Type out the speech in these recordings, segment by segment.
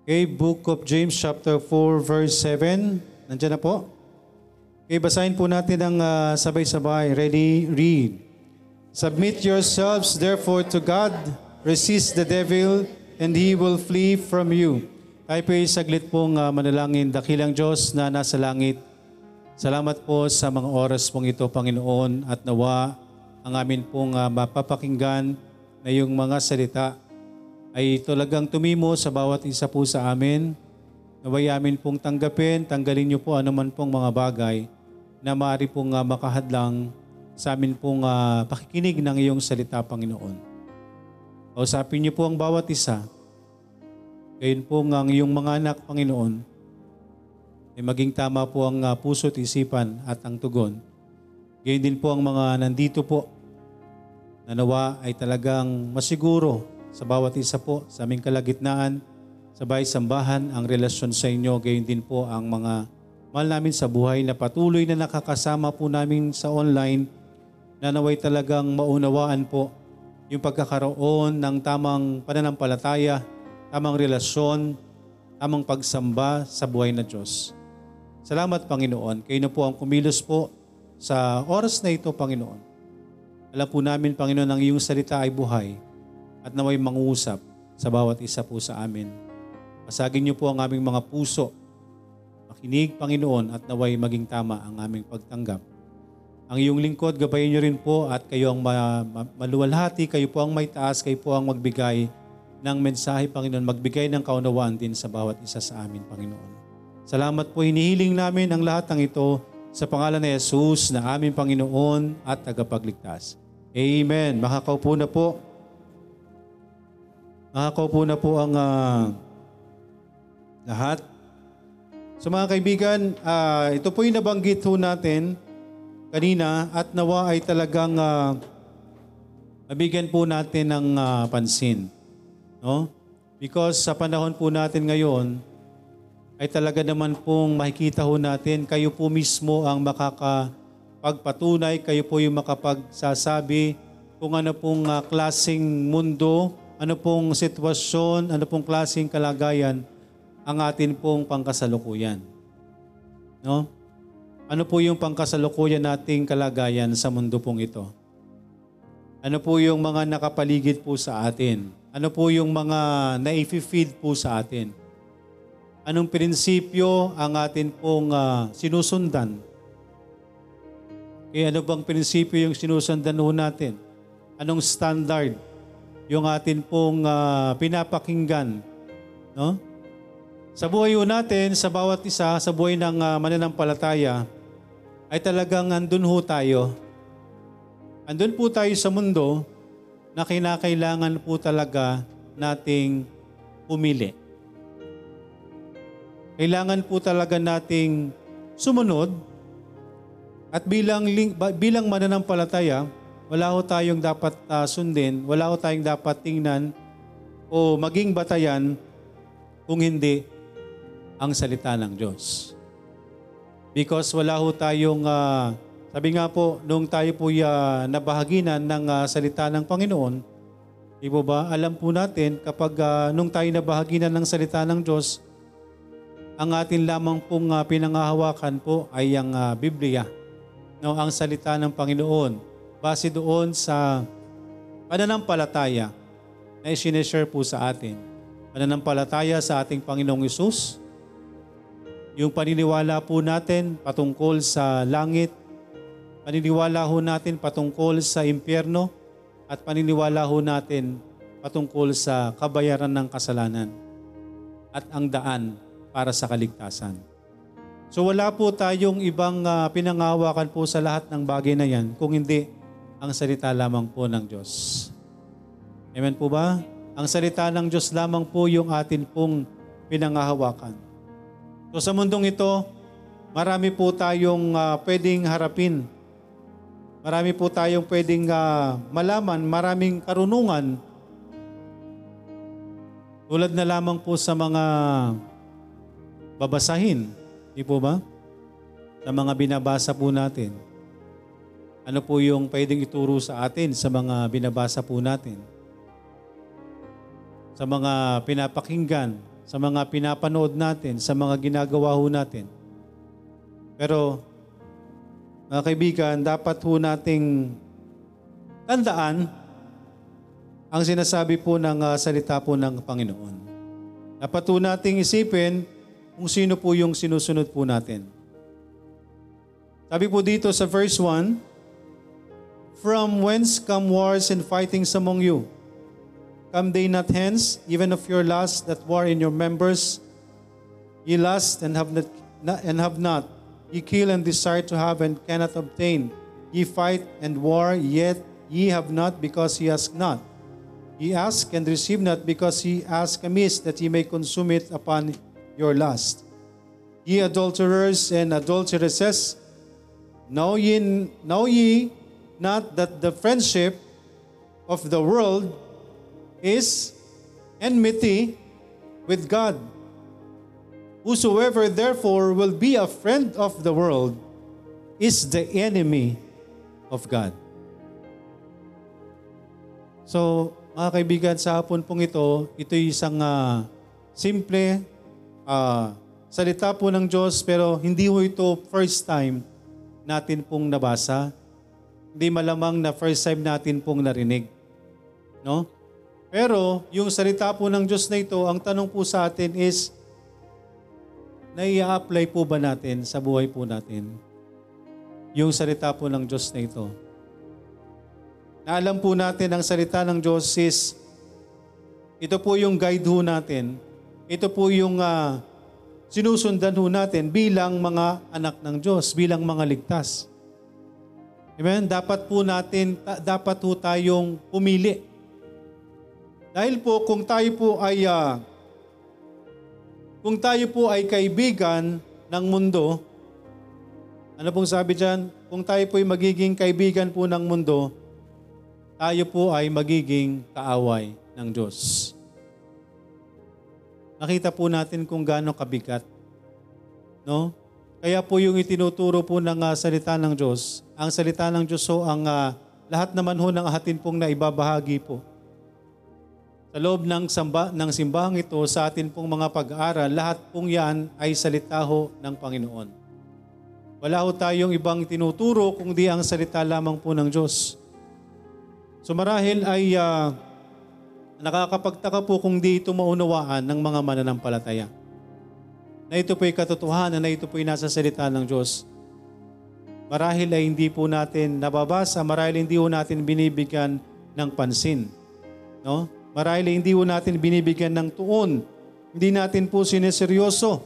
Okay, Book of James chapter 4 verse 7. Nandiyan na po. Okay, basahin po natin ang ah, sabay-sabay. Ready? Read. Submit yourselves therefore to God. Resist the devil and he will flee from you. Tayo po saglit pong ah, manalangin. Dakilang Diyos na nasa langit. Salamat po sa mga oras pong ito, Panginoon, at nawa ang amin pong ah, mapapakinggan na yung mga salita ay talagang tumimo sa bawat isa po sa amin. Naway amin pong tanggapin, tanggalin niyo po anuman pong mga bagay na maaari pong ah, makahadlang sa amin pong ah, pakikinig ng iyong salita, Panginoon. Kausapin niyo po ang bawat isa. Gayon po ang iyong mga anak, Panginoon, ay maging tama po ang ah, puso't isipan at ang tugon. Gayon din po ang mga nandito po na nawa ay talagang masiguro sa bawat isa po sa aming kalagitnaan, sa bahay sambahan, ang relasyon sa inyo, gayon din po ang mga mahal namin sa buhay na patuloy na nakakasama po namin sa online na naway talagang maunawaan po yung pagkakaroon ng tamang pananampalataya, tamang relasyon, tamang pagsamba sa buhay na Diyos. Salamat Panginoon. Kayo na po ang kumilos po sa oras na ito, Panginoon. Alam po namin, Panginoon, ang iyong salita ay buhay at naway mangusap sa bawat isa po sa amin. Pasagin niyo po ang aming mga puso. Makinig, Panginoon, at naway maging tama ang aming pagtanggap. Ang iyong lingkod, gabayin niyo rin po at kayo ang ma- ma- maluwalhati, kayo po ang may taas, kayo po ang magbigay ng mensahe, Panginoon, magbigay ng kaunawaan din sa bawat isa sa amin, Panginoon. Salamat po, hinihiling namin ang lahat ng ito sa pangalan ni Jesus na aming Panginoon at tagapagligtas. Amen. Makakaupo na po. Makakaupo na po ang ah, lahat. So mga kaibigan, ah, ito po yung nabanggit ho natin kanina at nawa ay talagang ah, mabigyan po natin ng ah, pansin. No? Because sa panahon po natin ngayon, ay talaga naman pong makikita ho natin, kayo po mismo ang makakapagpatunay, kayo po yung makapagsasabi kung ano pong ah, klaseng mundo, ano pong sitwasyon, ano pong klaseng kalagayan ang atin pong pangkasalukuyan. No? Ano po yung pangkasalukuyan nating kalagayan sa mundo pong ito? Ano po yung mga nakapaligid po sa atin? Ano po yung mga naifi-feed po sa atin? Anong prinsipyo ang atin pong ah, sinusundan? Eh, ano bang prinsipyo yung sinusundan ho natin? Anong standard yung atin pong ah, pinapakinggan? No? Sa buhay ho natin, sa bawat isa, sa buhay ng ah, mananampalataya, ay talagang andun ho tayo. Andun po tayo sa mundo na kinakailangan po talaga nating pumili. Kailangan po talaga nating sumunod at bilang bilang mananampalataya, wala ho tayong dapat ah, sundin, wala ho tayong dapat tingnan o maging batayan kung hindi ang salita ng Diyos. Because wala ho tayong, ah, sabi nga po, nung tayo po uh, nabahaginan ng ah, salita ng Panginoon, di po ba, alam po natin kapag ah, nung tayo nabahaginan ng salita ng Diyos, ang atin lamang pong ah, pinangahawakan po ay ang ah, Biblia, no, ang salita ng Panginoon. Base doon sa pananampalataya na isineshare po sa atin. Pananampalataya sa ating Panginoong Isus, yung paniniwala po natin patungkol sa langit, paniniwala ho natin patungkol sa impyerno, at paniniwala ho natin patungkol sa kabayaran ng kasalanan at ang daan para sa kaligtasan. So wala po tayong ibang ah, pinangahawakan po sa lahat ng bagay na yan kung hindi ang salita lamang po ng Diyos. Amen po ba? Ang salita ng Diyos lamang po yung atin pong pinangahawakan. So sa mundong ito, marami po tayong ah, pwedeng harapin. Marami po tayong pwedeng ah, malaman, maraming karunungan. Tulad na lamang po sa mga babasahin. Di po ba? Sa mga binabasa po natin. Ano po yung pwedeng ituro sa atin sa mga binabasa po natin? Sa mga pinapakinggan, sa mga pinapanood natin, sa mga ginagawa ho natin. Pero, mga kaibigan, dapat ho nating tandaan ang sinasabi po ng uh, salita po ng Panginoon. Dapat po nating isipin kung sino po yung sinusunod po natin. Sabi po dito sa verse 1, From whence come wars and fightings among you? Come they not hence, even of your lust that war in your members? Ye lust and have not, and have not. Ye kill and desire to have and cannot obtain. Ye fight and war, yet ye have not because ye ask not. Ye ask and receive not because ye ask amiss that ye may consume it upon your lust. Ye adulterers and adulteresses, Know ye, know ye not that the friendship of the world is enmity with God? Whosoever therefore will be a friend of the world is the enemy of God. So, mga kaibigan, sa hapon pong ito, ito isang uh, simple uh, salita po ng Diyos pero hindi po ito first time natin pong nabasa. Hindi malamang na first time natin pong narinig. No? Pero yung salita po ng Diyos na ito, ang tanong po sa atin is, nai-apply po ba natin sa buhay po natin? Yung salita po ng Diyos na ito. Naalam po natin ang salita ng Diyos is, ito po yung guide ho natin. Ito po yung uh, sinusundan ho natin bilang mga anak ng Diyos, bilang mga ligtas. Amen? Dapat po natin, dapat po tayong pumili. Dahil po kung tayo po ay uh, kung tayo po ay kaibigan ng mundo, ano pong sabi diyan? Kung tayo po ay magiging kaibigan po ng mundo, tayo po ay magiging kaaway ng Diyos nakita po natin kung gaano kabigat. No? Kaya po yung itinuturo po ng uh, salita ng Diyos, ang salita ng Diyos so ang uh, lahat naman ho ng ahatin pong naibabahagi po. Sa loob ng, samba, ng simbahang ito, sa atin pong mga pag-aaral, lahat pong yan ay salita ho ng Panginoon. Wala ho tayong ibang tinuturo kung di ang salita lamang po ng Diyos. So marahil ay uh, Nakakapagtaka po kung di ito maunawaan ng mga mananampalataya. Na ito po'y katotohanan, na ito po'y nasa salita ng Diyos. Marahil ay hindi po natin nababasa, marahil hindi po natin binibigyan ng pansin. No? Marahil ay hindi po natin binibigyan ng tuon. Hindi natin po sineseryoso.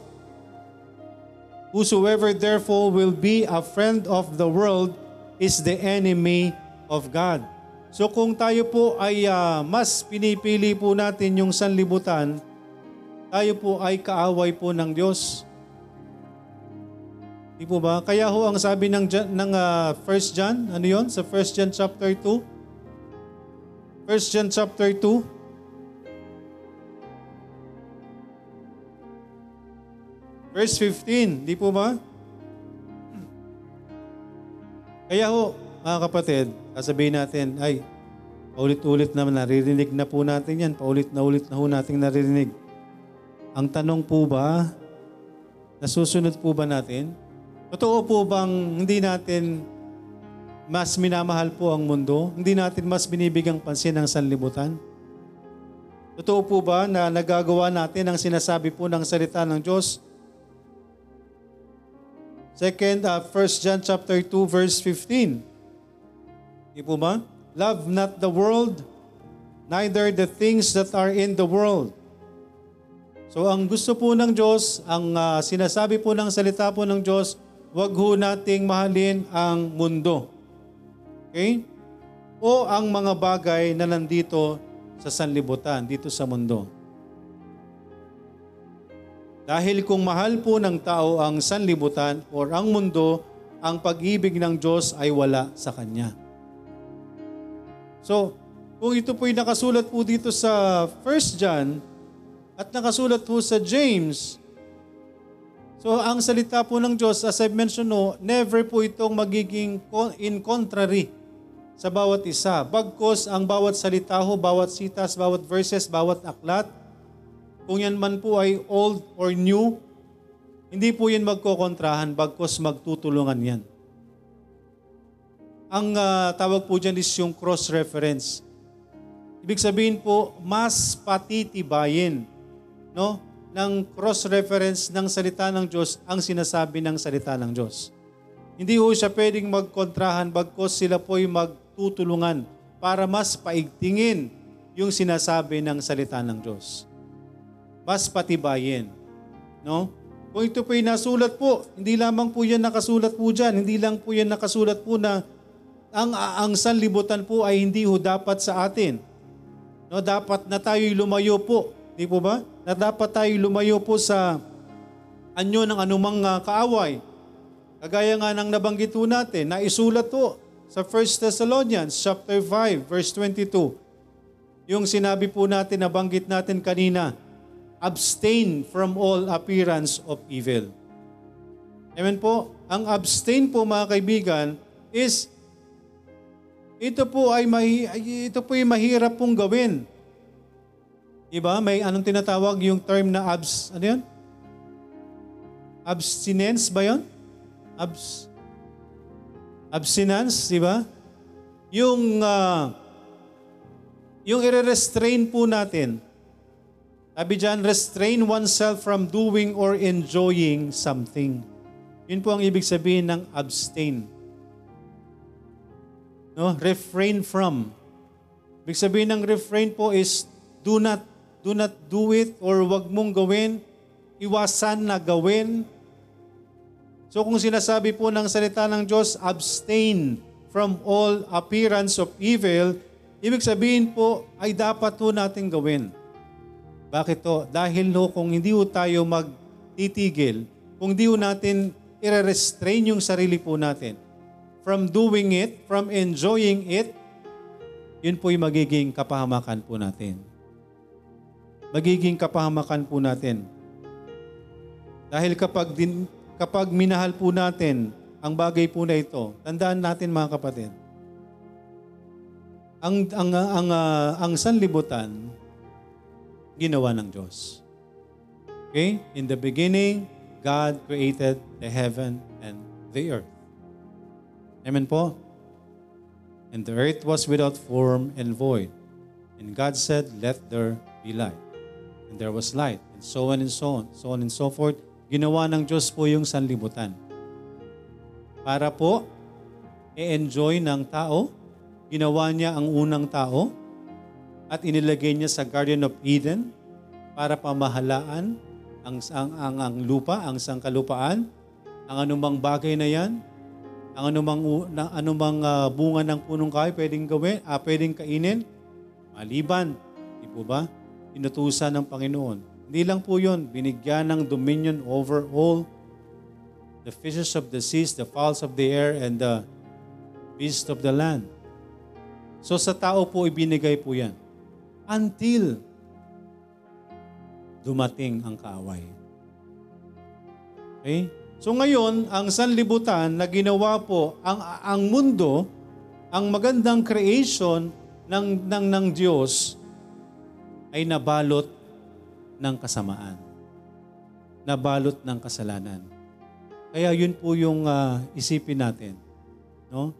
Whosoever therefore will be a friend of the world is the enemy of God. So kung tayo po ay uh, mas pinipili po natin yung sanlibutan, tayo po ay kaaway po ng Diyos. Di po ba? Kaya ho ang sabi ng, ng uh, ah, 1 John, ano yon Sa 1 John chapter 2? 1 John chapter 2. Verse 15, di po ba? Kaya ho, mga kapatid, sasabihin natin, ay, paulit-ulit naman naririnig na po natin yan, paulit na ulit na ho natin naririnig. Ang tanong po ba, nasusunod po ba natin? Totoo po bang hindi natin mas minamahal po ang mundo? Hindi natin mas binibigang pansin ang sanlibutan? Totoo po ba na nagagawa natin ang sinasabi po ng salita ng Diyos? Second, uh, 1 John chapter 2 verse 15. Di po ba? Love not the world, neither the things that are in the world. So ang gusto po ng Diyos, ang uh, sinasabi po ng salita po ng Diyos, wag ho nating mahalin ang mundo. Okay? O ang mga bagay na nandito sa sanlibutan, dito sa mundo. Dahil kung mahal po ng tao ang sanlibutan or ang mundo, ang pag-ibig ng Diyos ay wala sa Kanya. So, kung ito po'y nakasulat po dito sa 1 John at nakasulat po sa James, so ang salita po ng Diyos, as I've mentioned no, never po itong magiging in contrary sa bawat isa. Bagkos ang bawat salita ho, bawat sitas, bawat verses, bawat aklat, kung yan man po ay old or new, hindi po yan magkokontrahan, bagkos magtutulungan yan. Ang ah, tawag po dyan is yung cross-reference. Ibig sabihin po, mas patitibayin no, ng cross-reference ng salita ng Diyos ang sinasabi ng salita ng Diyos. Hindi ho siya pwedeng magkontrahan bagkos sila po'y magtutulungan para mas paigtingin yung sinasabi ng salita ng Diyos. Mas patibayin. No? Kung ito po'y nasulat po, hindi lamang po yan nakasulat po dyan, hindi lang po yan nakasulat po na ang, ang sanlibutan po ay hindi ho dapat sa atin. No, dapat na tayo'y lumayo po. Di po ba? Na dapat tayo lumayo po sa anyo ng anumang ah, kaaway. Kagaya nga ng nabanggit po natin, na isulat po sa 1 Thessalonians chapter 5 verse 22. Yung sinabi po natin, nabanggit natin kanina, abstain from all appearance of evil. Amen po? Ang abstain po mga kaibigan is ito po ay mahi, ito po ay mahirap pong gawin. Diba? May anong tinatawag yung term na abs, ano yun? Abstinence ba yun? Abs, abstinence, di ba? Yung, ah, yung i-restrain po natin. Sabi dyan, restrain oneself from doing or enjoying something. Yun po ang ibig sabihin ng abstain. No? Refrain from. Ibig sabihin ng refrain po is do not do not do it or wag mong gawin, iwasan na gawin. So kung sinasabi po ng salita ng Diyos, abstain from all appearance of evil, ibig sabihin po ay dapat po natin gawin. Bakit to? Dahil ho, kung hindi ho tayo magtitigil, kung hindi ho natin i-restrain yung sarili po natin from doing it, from enjoying it, yun po yung magiging kapahamakan po natin. Magiging kapahamakan po natin. Dahil kapag, din, kapag minahal po natin ang bagay po na ito, tandaan natin mga kapatid, ang, ang, ang, ah, ang sanlibutan, ginawa ng Diyos. Okay? In the beginning, God created the heaven and the earth. Amen po? And the earth was without form and void. And God said, let there be light. And there was light. And so on and so on. So on and so forth. Ginawa ng Diyos po yung sanlibutan. Para po, i-enjoy ng tao. Ginawa niya ang unang tao. At inilagay niya sa Garden of Eden para pamahalaan ang, ang, ang, ang lupa, ang sangkalupaan, ang anumang bagay na yan, ang anumang, na, anumang ah, bunga ng punong kahoy pwedeng gawin, ah, pwedeng kainin, maliban. Di po ba? Inutusan ng Panginoon. Hindi lang po yun, binigyan ng dominion over all the fishes of the seas, the fowls of the air, and the beasts of the land. So sa tao po ibinigay po yan. Until dumating ang kaaway. Okay? So ngayon, ang sanlibutan na ginawa po, ang, ang mundo, ang magandang creation ng, ng, ng Diyos ay nabalot ng kasamaan. Nabalot ng kasalanan. Kaya yun po yung ah, isipin natin. No?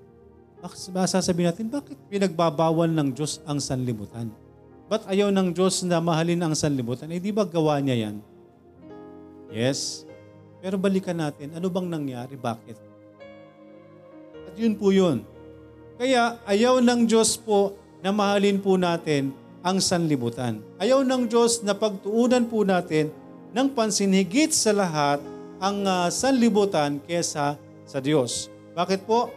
Bak- Sasabihin natin, bakit pinagbabawal ng Diyos ang sanlibutan? Ba't ayaw ng Diyos na mahalin ang sanlibutan? Eh di ba gawa niya yan? Yes. Pero balikan natin, ano bang nangyari? Bakit? At yun po yun. Kaya ayaw ng Diyos po na mahalin po natin ang sanlibutan. Ayaw ng Diyos na pagtuunan po natin ng pansin higit sa lahat ang ah, sanlibutan kesa sa Diyos. Bakit po?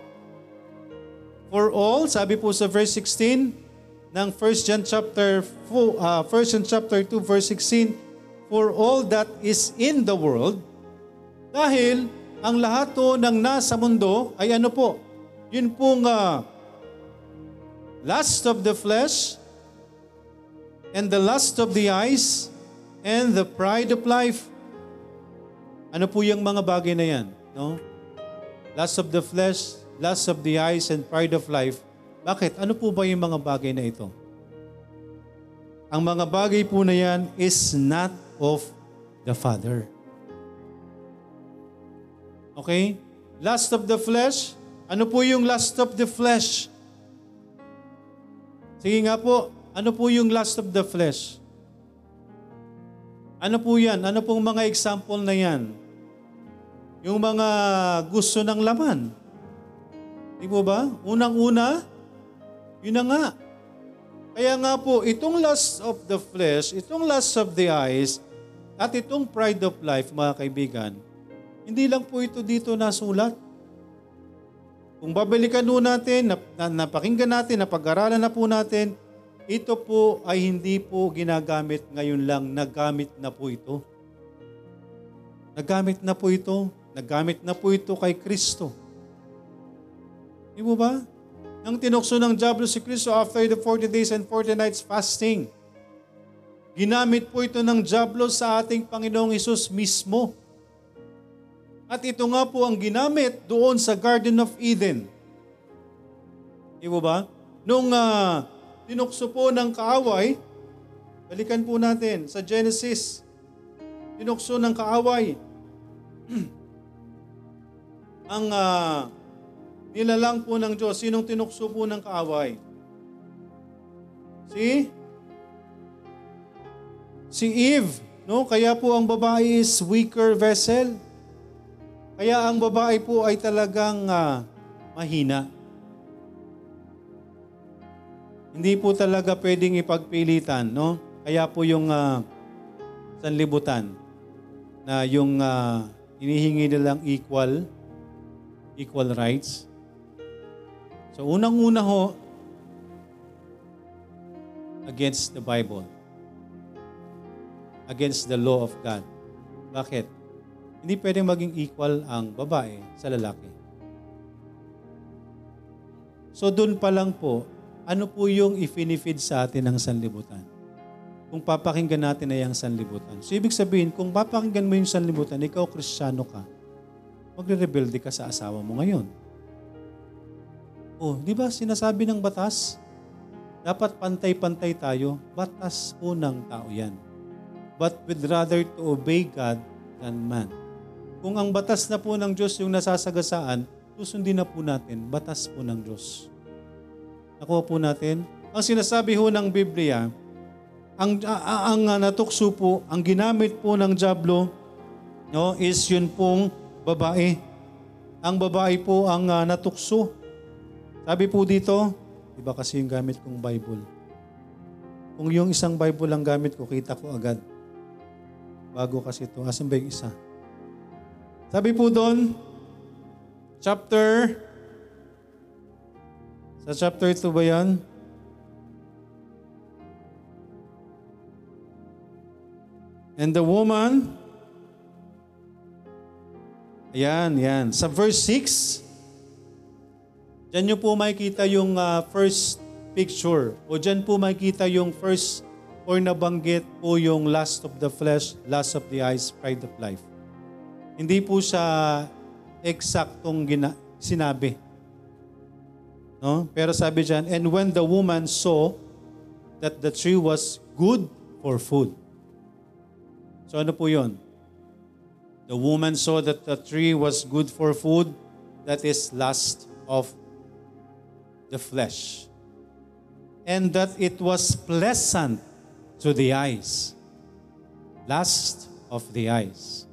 For all, sabi po sa verse 16 ng 1 John chapter 4, uh, 1 John chapter 2 verse 16, for all that is in the world, dahil ang lahat to ng nasa mundo ay ano po? Yun pong ah, lust of the flesh, and the lust of the eyes, and the pride of life. Ano po yung mga bagay na yan? No? Lust of the flesh, lust of the eyes, and pride of life. Bakit? Ano po ba yung mga bagay na ito? ang mga bagay po na yan is not of the Father. Okay? Lust of the flesh. Ano po yung lust of the flesh? Sige nga po, ano po yung lust of the flesh? Ano po yan? Ano pong mga example na yan? Yung mga gusto ng laman. Di po ba? Unang-una, yun na nga. Kaya nga po, itong lust of the flesh, itong lust of the eyes, at itong pride of life, mga kaibigan, hindi lang po ito dito nasulat. Kung babalikan po natin, nap, na, napakinggan natin, napag-aralan na po natin, ito po ay hindi po ginagamit ngayon lang, nagamit na po ito. Nagamit na po ito. Nagamit na po ito kay Kristo. Di mo ba? Nang tinukso ng Diablo si Kristo after the 40 days and 40 nights fasting, ginamit po ito ng Diablo sa ating Panginoong Isus mismo. At ito nga po ang ginamit doon sa Garden of Eden. Di ba? Nung uh, tinukso po ng kaaway, balikan po natin sa Genesis, tinukso ng kaaway, ang uh, nilalang po ng Diyos. Sinong tinukso po ng kaaway? Si? Si Eve. No? Kaya po ang babae is weaker vessel. Kaya ang babae po ay talagang uh, mahina. Hindi po talaga pwedeng ipagpilitan, no? Kaya po yung uh, sanlibutan na yung uh, inihingi nilang equal equal rights. So unang-una ho, against the Bible. Against the law of God. Bakit? Hindi pwedeng maging equal ang babae sa lalaki. So doon pa lang po, ano po yung ifinifeed sa atin ng sanlibutan? Kung papakinggan natin ay ang sanlibutan. So ibig sabihin, kung papakinggan mo yung sanlibutan, ikaw kristyano ka, magre-rebelde ka sa asawa mo ngayon. Oh, di ba sinasabi ng batas? Dapat pantay-pantay tayo. Batas po ng tao yan. But we'd rather to obey God than man. Kung ang batas na po ng Diyos yung nasasagasaan, susundin na po natin, batas po ng Diyos. Nakuha po natin. Ang sinasabi ho ng Biblia, ang, ang, ang natukso po, ang ginamit po ng Diablo, no, is yun pong babae. Ang babae po ang uh, natukso. Sabi po dito, iba kasi yung gamit kong Bible. Kung yung isang Bible lang gamit ko, kita ko agad. Bago kasi ito. Asan ba yung isa? Sabi po doon, chapter, sa chapter 2 ba yan? And the woman Ayan, yan. Sa verse 6, dyan nyo po makikita yung uh, first picture. O dyan po makikita yung first or nabanggit po yung lust of the flesh, lust of the eyes, pride of life. Hindi po siya eksaktong gina- sinabi. No? Pero sabi dyan, and when the woman saw that the tree was good for food. So ano po yon? The woman saw that the tree was good for food, that is lust of the flesh. And that it was pleasant to the eyes. Lust of the eyes.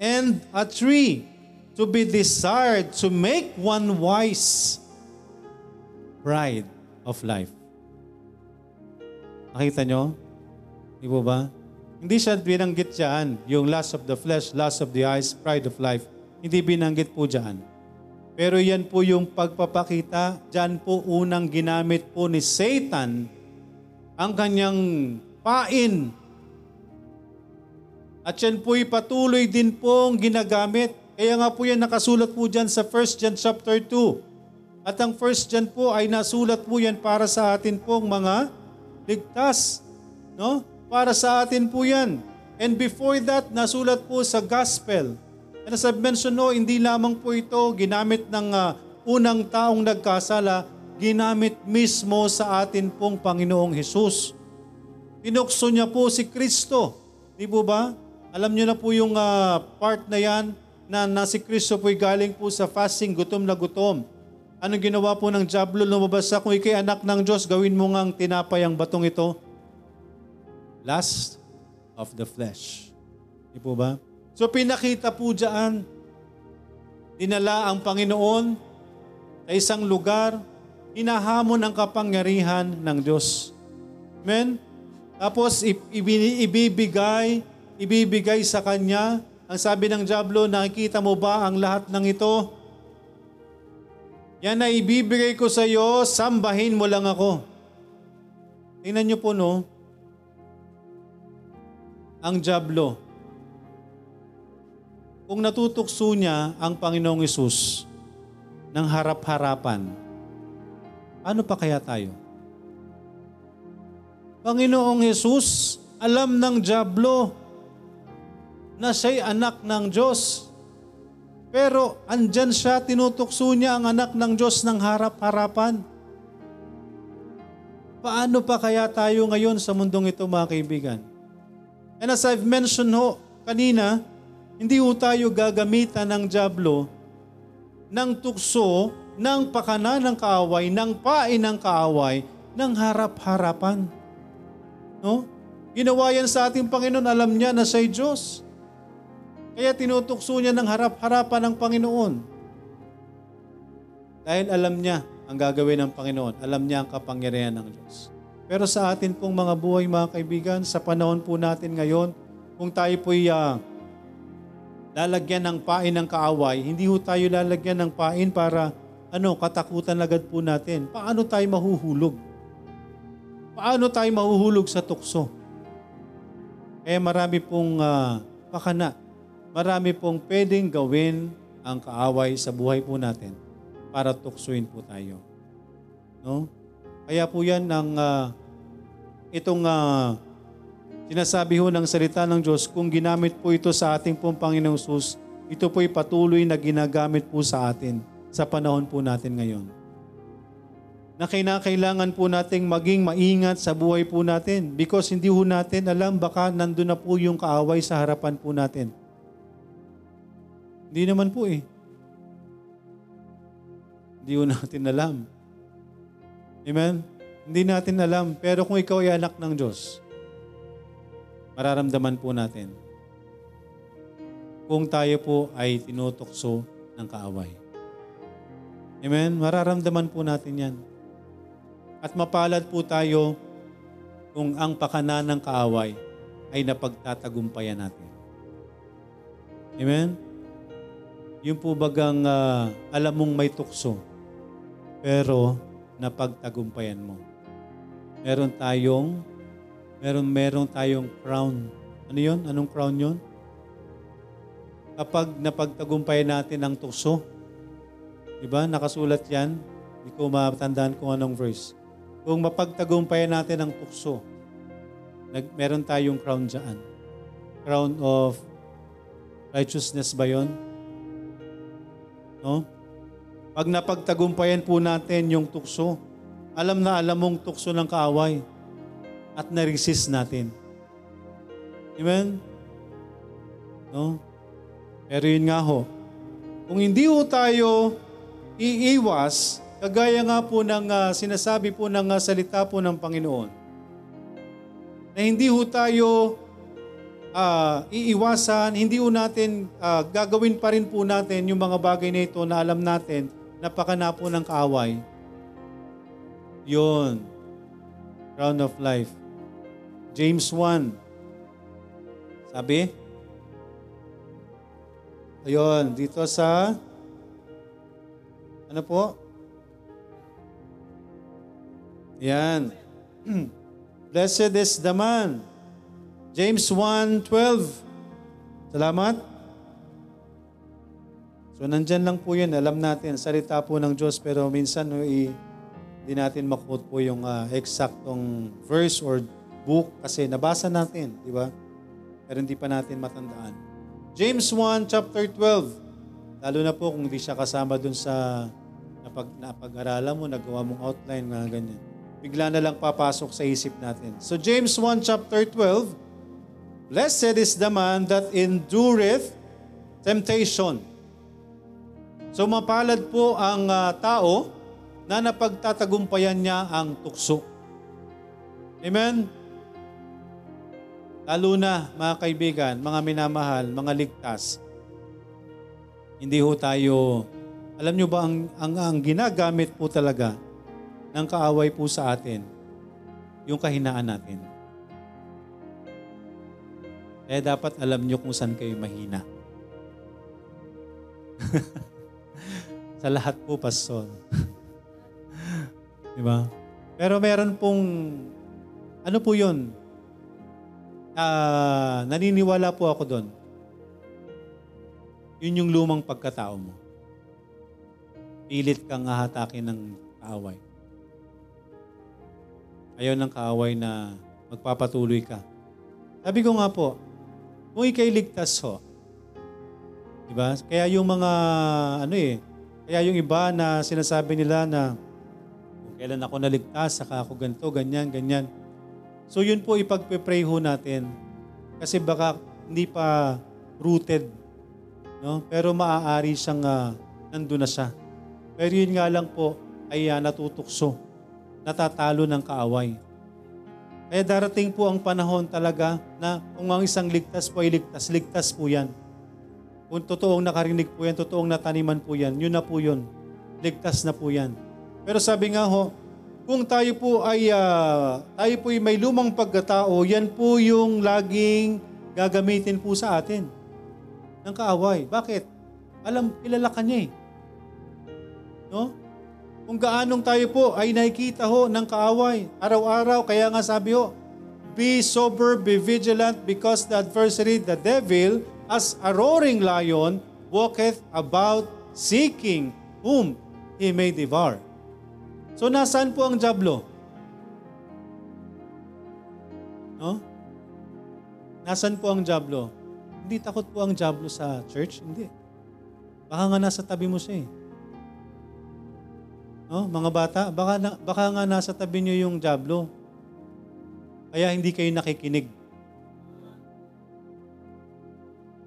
And a tree to be desired to make one wise. Pride of life. Nakita nyo? Di ba ba? Hindi siya binanggit dyan, yung lust of the flesh, lust of the eyes, pride of life. Hindi binanggit po dyan. Pero yan po yung pagpapakita, dyan po unang ginamit po ni Satan ang kanyang pain. At yan po'y patuloy din pong ginagamit. Kaya nga po yan nakasulat po dyan sa 1 John chapter 2. At ang 1 John po ay nasulat po yan para sa atin pong mga ligtas. No? Para sa atin po yan. And before that, nasulat po sa gospel. And as I've mentioned, no, hindi lamang po ito ginamit ng uh, unang taong nagkasala, ginamit mismo sa atin pong Panginoong Hesus. Tinukso niya po si Kristo. Di po ba? Alam niyo na po yung ah, part na yan na, na si Kristo po'y galing po sa fasting, gutom na gutom. Ano ginawa po ng Diablo? Lumabas sa kung ikay anak ng Diyos, gawin mo ngang tinapay ang batong ito. Last of the flesh. Di po ba? So pinakita po dyan, dinala ang Panginoon sa isang lugar, hinahamon ang kapangyarihan ng Diyos. Amen? Tapos ibibigay, ibibigay sa Kanya. Ang sabi ng Diablo, nakikita mo ba ang lahat ng ito? Yan na ibibigay ko sa iyo, sambahin mo lang ako. Tingnan niyo po no, ang Diablo. Kung natutukso niya ang Panginoong Isus ng harap-harapan, ano pa kaya tayo? Panginoong Yesus, alam ng Diablo na siya'y anak ng Diyos. Pero andyan siya, tinutukso niya ang anak ng Diyos ng harap-harapan. Paano pa kaya tayo ngayon sa mundong ito mga kaibigan? And as I've mentioned ho, kanina, hindi ho tayo gagamitan ng Diablo ng tukso, ng pakana ng kaaway, ng pain ng kaaway, ng harap-harapan. No? Ginawa yan sa ating Panginoon, alam niya na siya'y Diyos. Kaya tinutukso niya ng harap-harapan ng Panginoon. Dahil alam niya ang gagawin ng Panginoon. Alam niya ang kapangyarihan ng Diyos. Pero sa atin pong mga buhay, mga kaibigan, sa panahon po natin ngayon, kung tayo po'y uh, lalagyan ng pain ng kaaway, hindi ho tayo lalagyan ng pain para ano, katakutan agad po natin. Paano tayo mahuhulog? Paano tayo mahuhulog sa tukso? Kaya marami pong uh, pakana marami pong pwedeng gawin ang kaaway sa buhay po natin para tuksuin po tayo. No? Kaya po yan ang uh, itong uh, sinasabi ho ng salita ng Diyos, kung ginamit po ito sa ating pong Panginoong Sus, ito po'y patuloy na ginagamit po sa atin sa panahon po natin ngayon. Na kinakailangan po nating maging maingat sa buhay po natin because hindi ho natin alam baka nandun na po yung kaaway sa harapan po natin hindi naman po eh. Hindi ko natin alam. Amen? Hindi natin alam. Pero kung ikaw ay anak ng Diyos, mararamdaman po natin kung tayo po ay tinutokso ng kaaway. Amen? Mararamdaman po natin yan. At mapalad po tayo kung ang pakana ng kaaway ay napagtatagumpayan natin. Amen? Yung po bagang uh, alam mong may tukso, pero napagtagumpayan mo. Meron tayong, meron, meron tayong crown. Ano yon? Anong crown yon? Kapag napagtagumpayan natin ang tukso, di ba? Nakasulat yan. Hindi ko matandaan kung anong verse. Kung mapagtagumpayan natin ang tukso, nag, meron tayong crown dyan. Crown of righteousness ba yon? No? Pag napagtagumpayan po natin yung tukso, alam na alam mong tukso ng kaaway at na-resist natin. Amen? No? Pero yun nga ho, kung hindi ho tayo iiwas, kagaya nga po ng uh, sinasabi po ng uh, salita po ng Panginoon, na hindi ho tayo uh, iiwasan, hindi po natin, uh, gagawin pa rin po natin yung mga bagay na ito na alam natin, napakana po ng kaaway. Yun. Crown of Life. James 1. Sabi? Ayun, dito sa ano po? Yan. Blessed is the man James 1.12. Salamat. So nandyan lang po yun. Alam natin, salita po ng Diyos pero minsan no, hindi natin makot po yung uh, eksaktong verse or book kasi nabasa natin, di ba? Pero hindi pa natin matandaan. James 1 chapter 12. Lalo na po kung hindi siya kasama dun sa napag, napag-aralan mo, nagawa mong outline, mga ganyan. bigla na lang papasok sa isip natin. So James 1 chapter 12, Blessed is the man that endureth temptation. So mapalad po ang uh, tao na napagtatagumpayan niya ang tukso. Amen? Lalo na, mga kaibigan, mga minamahal, mga ligtas, hindi ho tayo, alam nyo ba, ang, ang, ang ginagamit po talaga ng kaaway po sa atin, yung kahinaan natin. Kaya dapat alam nyo kung saan kayo mahina. sa lahat po, Pastor. Di ba? Pero meron pong, ano po yun? Uh, naniniwala po ako doon. Yun yung lumang pagkatao mo. Pilit kang hahatakin ng kaaway. Ayaw ng kaaway na magpapatuloy ka. Sabi ko nga po, kung ikay ligtas ho, diba? Kaya yung mga, ano eh, kaya yung iba na sinasabi nila na Kailan ako naligtas, saka ako ganito, ganyan, ganyan. So yun po ipagpe-pray ho natin. Kasi baka hindi pa rooted. No? Pero maaari siyang uh, nandun na siya. Pero yun nga lang po ay uh, natutukso. Natatalo ng kaaway. Kaya darating po ang panahon talaga na kung ang isang ligtas po ay ligtas, ligtas po yan. Kung totoong nakarinig po yan, totoong nataniman po yan, yun na po yun. Ligtas na po yan. Pero sabi nga ho, kung tayo po ay uh, tayo po ay may lumang pagkatao, yan po yung laging gagamitin po sa atin ng kaaway. Bakit? Alam, kilala ka niya eh. No? Kung gaanong tayo po ay nakikita ho ng kaaway, araw-araw, kaya nga sabi ho, Be sober, be vigilant, because the adversary, the devil, as a roaring lion, walketh about seeking whom he may devour. So nasaan po ang Diablo? No? Nasaan po ang Diablo? Hindi takot po ang Diablo sa church? Hindi. Baka nga nasa tabi mo siya eh. No? Mga bata, baka, na, baka nga nasa tabi niyo yung Diablo. Kaya hindi kayo nakikinig.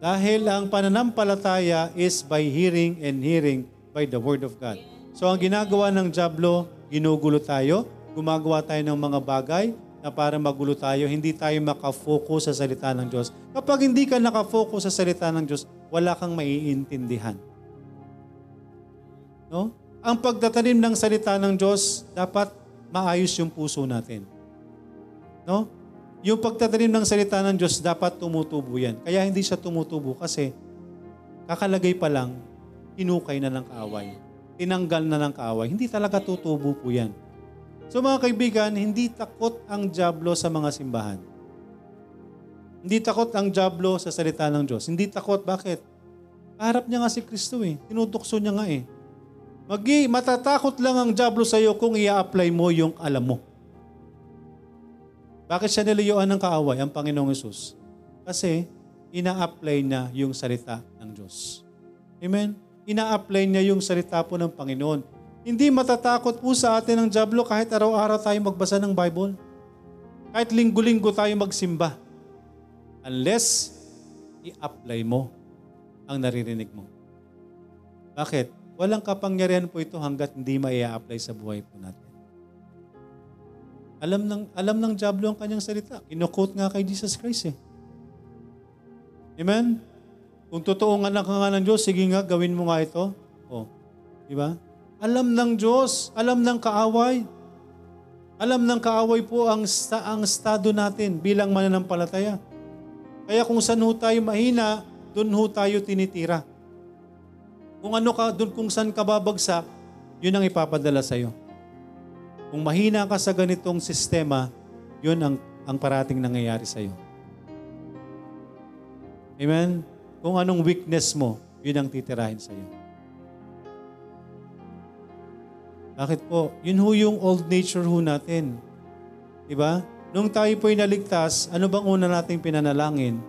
Dahil ang pananampalataya is by hearing and hearing by the Word of God. So ang ginagawa ng Diablo, ginugulo tayo, gumagawa tayo ng mga bagay na para magulo tayo, hindi tayo makafocus sa salita ng Diyos. Kapag hindi ka nakafocus sa salita ng Diyos, wala kang maiintindihan. No? Ang pagtatanim ng salita ng Diyos, dapat maayos yung puso natin. No? Yung pagtatanim ng salita ng Diyos, dapat tumutubo yan. Kaya hindi siya tumutubo kasi kakalagay pa lang, inukay na ng kaaway tinanggal na ng kaaway. Hindi talaga tutubo po yan. So mga kaibigan, hindi takot ang Diablo sa mga simbahan. Hindi takot ang Diablo sa salita ng Diyos. Hindi takot. Bakit? Harap niya nga si Kristo eh. Tinutukso niya nga eh. Magi, matatakot lang ang Diablo sa iyo kung i-apply mo yung alam mo. Bakit siya nilayuan ng kaaway, ang Panginoong Yesus? Kasi ina-apply na yung salita ng Diyos. Amen? ina-apply niya yung salita po ng Panginoon. Hindi matatakot po sa atin ang Diablo kahit araw-araw tayo magbasa ng Bible. Kahit linggo-linggo tayo magsimba. Unless i-apply mo ang naririnig mo. Bakit? Walang kapangyarihan po ito hanggat hindi ma-apply sa buhay po natin. Alam ng, alam ng Diablo ang kanyang salita. Kinukot nga kay Jesus Christ eh. Amen? Kung totoo nga anak nga ng Diyos, sige nga, gawin mo nga ito. O, di ba? Alam ng Diyos, alam ng kaaway. Alam ng kaaway po ang, ang estado natin bilang mananampalataya. Kaya kung saan ho tayo mahina, doon ho tayo tinitira. Kung ano ka, doon kung saan ka babagsak, yun ang ipapadala sa iyo. Kung mahina ka sa ganitong sistema, yun ang, ang parating nangyayari sa iyo. Amen? Kung anong weakness mo, yun ang titirahin sa iyo. Bakit po? Yun ho yung old nature ho natin. Diba? Nung tayo po'y naligtas, ano bang una nating pinanalangin?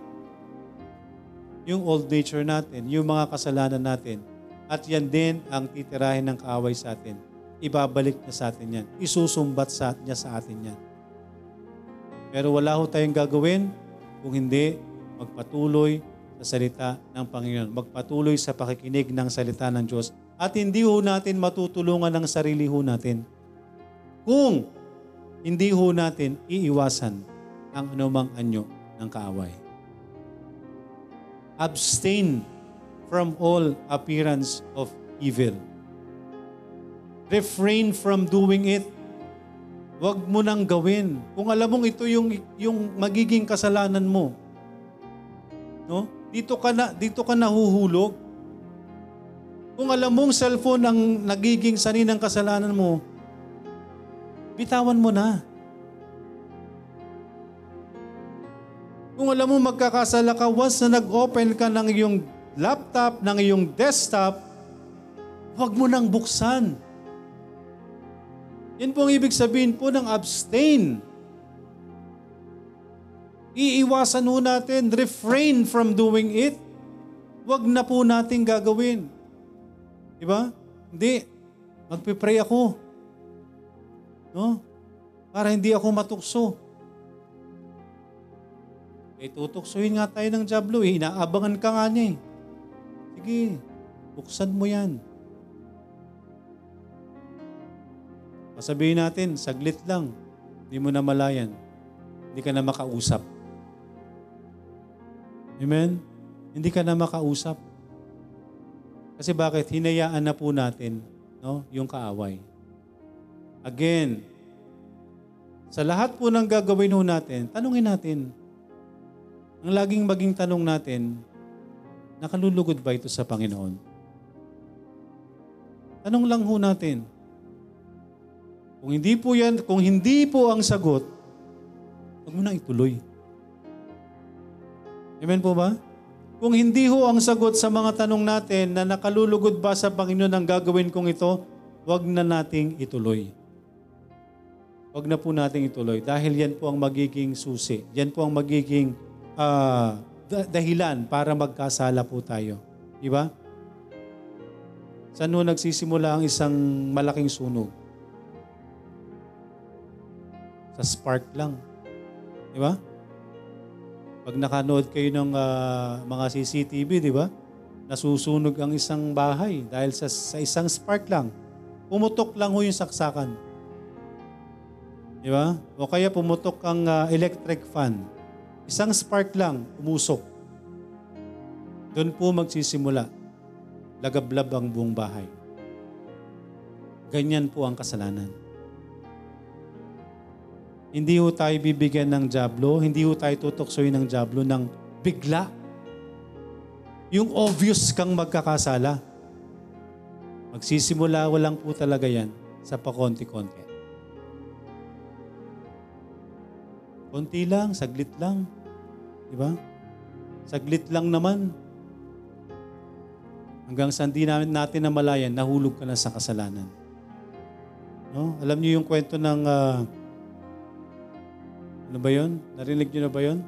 Yung old nature natin, yung mga kasalanan natin. At yan din ang titirahin ng kaaway sa atin. ibabalik niya sa atin yan. Isusumbat sa, niya sa atin yan. Pero wala ho tayong gagawin kung hindi magpatuloy sa salita ng Panginoon. Magpatuloy sa pakikinig ng salita ng Diyos. At hindi ho natin matutulungan ng sarili ho natin. Kung hindi ho natin iiwasan ang anumang anyo ng kaaway. Abstain from all appearance of evil. Refrain from doing it. Huwag mo nang gawin. Kung alam mong ito yung, yung magiging kasalanan mo, no? Dito ka na dito ka nahuhulog. Kung alam mong cellphone ang nagiging sani ng kasalanan mo, bitawan mo na. Kung alam mo magkakasala ka, once na nag-open ka ng iyong laptop, ng iyong desktop, huwag mo nang buksan. Yan po ang ibig sabihin po ng abstain. Iiwasan ho natin, refrain from doing it. Huwag na po natin gagawin. Di ba? Hindi. Magpipray ako. No? Para hindi ako matukso. Eh, tutuksuhin nga tayo ng Diablo eh. Inaabangan ka nga niya eh. Sige, buksan mo yan. Pasabihin natin, saglit lang. Hindi mo na malayan. Hindi ka na makausap. Amen? Hindi ka na makausap. Kasi bakit? Hinayaan na po natin no, yung kaaway. Again, sa lahat po ng gagawin ho natin, tanungin natin, ang laging maging tanong natin, nakalulugod ba ito sa Panginoon? Tanong lang ho natin. Kung hindi po yan, kung hindi po ang sagot, huwag mo nang ituloy. Amen po ba? Kung hindi ho ang sagot sa mga tanong natin na nakalulugod ba sa Panginoon ang gagawin kong ito, huwag na nating ituloy. Huwag na po nating ituloy dahil yan po ang magiging susi. Yan po ang magiging uh, dahilan para magkasala po tayo. Di ba? Saan ho nagsisimula ang isang malaking sunog? Sa spark lang. Di ba? Pag nakanood kayo ng uh, mga CCTV, di ba? Nasusunog ang isang bahay dahil sa, sa isang spark lang. Pumutok lang ho yung saksakan. Di ba? O kaya pumutok ang uh, electric fan. Isang spark lang, umusok. Doon po magsisimula. Lagablab ang buong bahay. Ganyan po ang kasalanan. Hindi ho tayo bibigyan ng jablo, hindi ho tayo tutuksoy ng jablo ng bigla. Yung obvious kang magkakasala. Magsisimula lang po talaga yan sa pakonti-konti. Konti lang, saglit lang. Di ba? Saglit lang naman. Hanggang sa hindi namin natin namalayan, nahulog ka na sa kasalanan. No? Alam niyo yung kwento ng uh, ano ba yun? Narinig niyo na ba yun?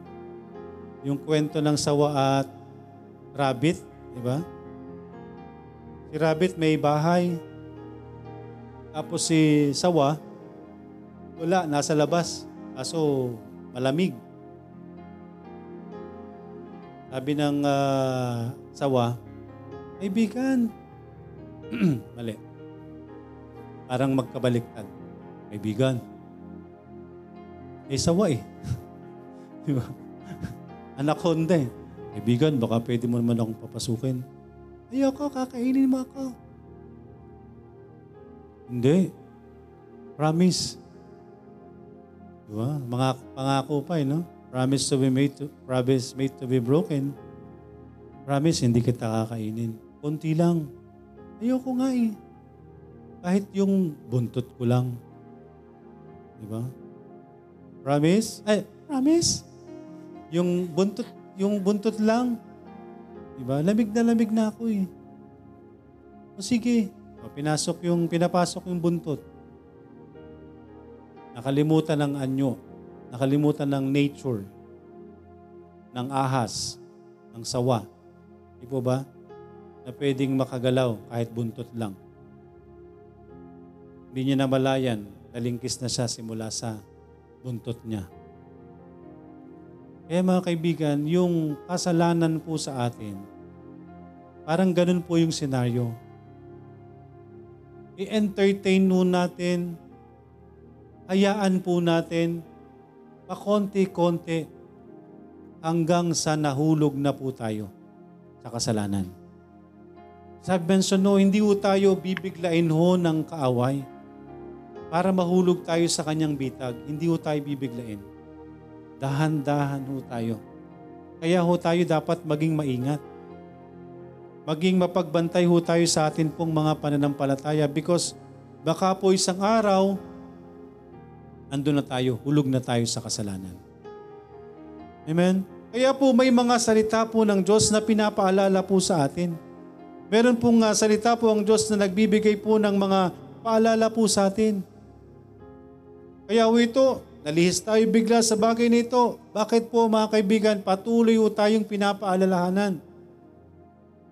Yung kwento ng sawa at rabbit, di ba? Si rabbit may bahay. Tapos si sawa, wala, nasa labas. Kaso malamig. Sabi ng uh, sawa, Kaibigan. Mali. Parang magkabaliktad. Kaibigan. Eh, sawa eh. Di ba? Anaconda eh. Kaibigan, baka pwede mo naman akong papasukin. Ayoko, kakainin mo ako. Hindi. Promise. Di ba? Mga pangako pa eh, no? Promise to be made to, promise made to be broken. Promise, hindi kita kakainin. Kunti lang. Ayoko nga eh. Kahit yung buntot ko lang. Di ba? Promise? Ay, promise? Yung buntot, yung buntot lang. Diba? Lamig na lamig na ako eh. O sige, o, pinasok yung, pinapasok yung buntot. Nakalimutan ng anyo. Nakalimutan ng nature. Ng ahas. Ng sawa. Di po ba? Na pwedeng makagalaw kahit buntot lang. Hindi niya namalayan, nalingkis na siya simula sa buntot niya. Kaya mga kaibigan, yung kasalanan po sa atin, parang ganun po yung senaryo. I-entertain po natin, hayaan po natin, pakonti-konti, hanggang sa nahulog na po tayo sa kasalanan. Sabi mention no, hindi po tayo bibiglain ho ng kaaway para mahulog tayo sa kanyang bitag. Hindi ho tayo bibiglain dahan-dahan ho tayo. Kaya ho tayo dapat maging maingat. Maging mapagbantay ho tayo sa atin pong mga pananampalataya because baka po isang araw, ando na tayo, hulog na tayo sa kasalanan. Amen? Kaya po may mga salita po ng Diyos na pinapaalala po sa atin. Meron pong uh, salita po ang Diyos na nagbibigay po ng mga paalala po sa atin. Kaya po ito, Nalihis tayo bigla sa bagay nito. Bakit po mga kaibigan, patuloy po tayong pinapaalalahanan.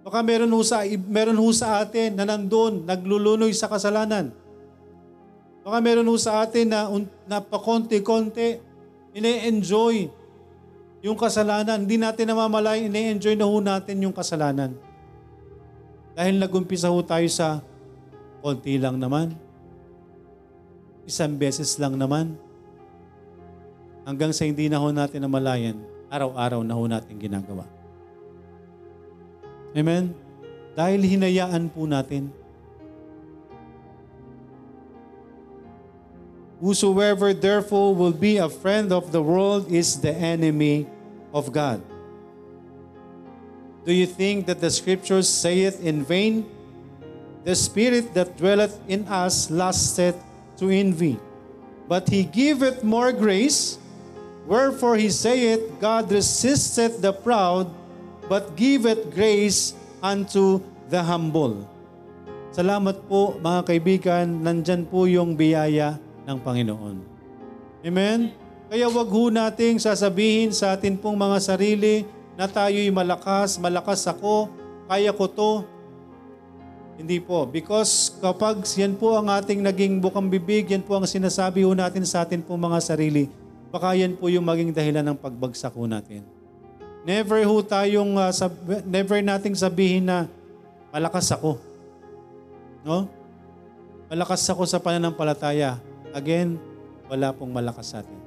Baka meron ho sa, meron ho sa atin na nandun, naglulunoy sa kasalanan. Baka meron ho sa atin na, na pakonti-konti, ine-enjoy yung kasalanan. Hindi natin namamalayan, ine-enjoy na ho natin yung kasalanan. Dahil nagumpisa ho tayo sa konti lang naman. Isang beses lang naman hanggang sa hindi na ho natin namalayan, araw-araw na ho natin ginagawa. Amen? Dahil hinayaan po natin. Whosoever therefore will be a friend of the world is the enemy of God. Do you think that the scriptures say it in vain? The spirit that dwelleth in us lusteth to envy, but he giveth more grace. Wherefore he saith, God resisteth the proud, but giveth grace unto the humble. Salamat po mga kaibigan, nandyan po yung biyaya ng Panginoon. Amen? Kaya wag ho nating sasabihin sa atin pong mga sarili na tayo'y malakas, malakas ako, kaya ko to. Hindi po. Because kapag yan po ang ating naging bukang bibig, yan po ang sinasabi ho natin sa atin pong mga sarili, baka yan po yung maging dahilan ng pagbagsak ho natin. Never ho tayong, uh, sab- never nating sabihin na malakas ako. No? Malakas ako sa pananampalataya. Again, wala pong malakas sa atin.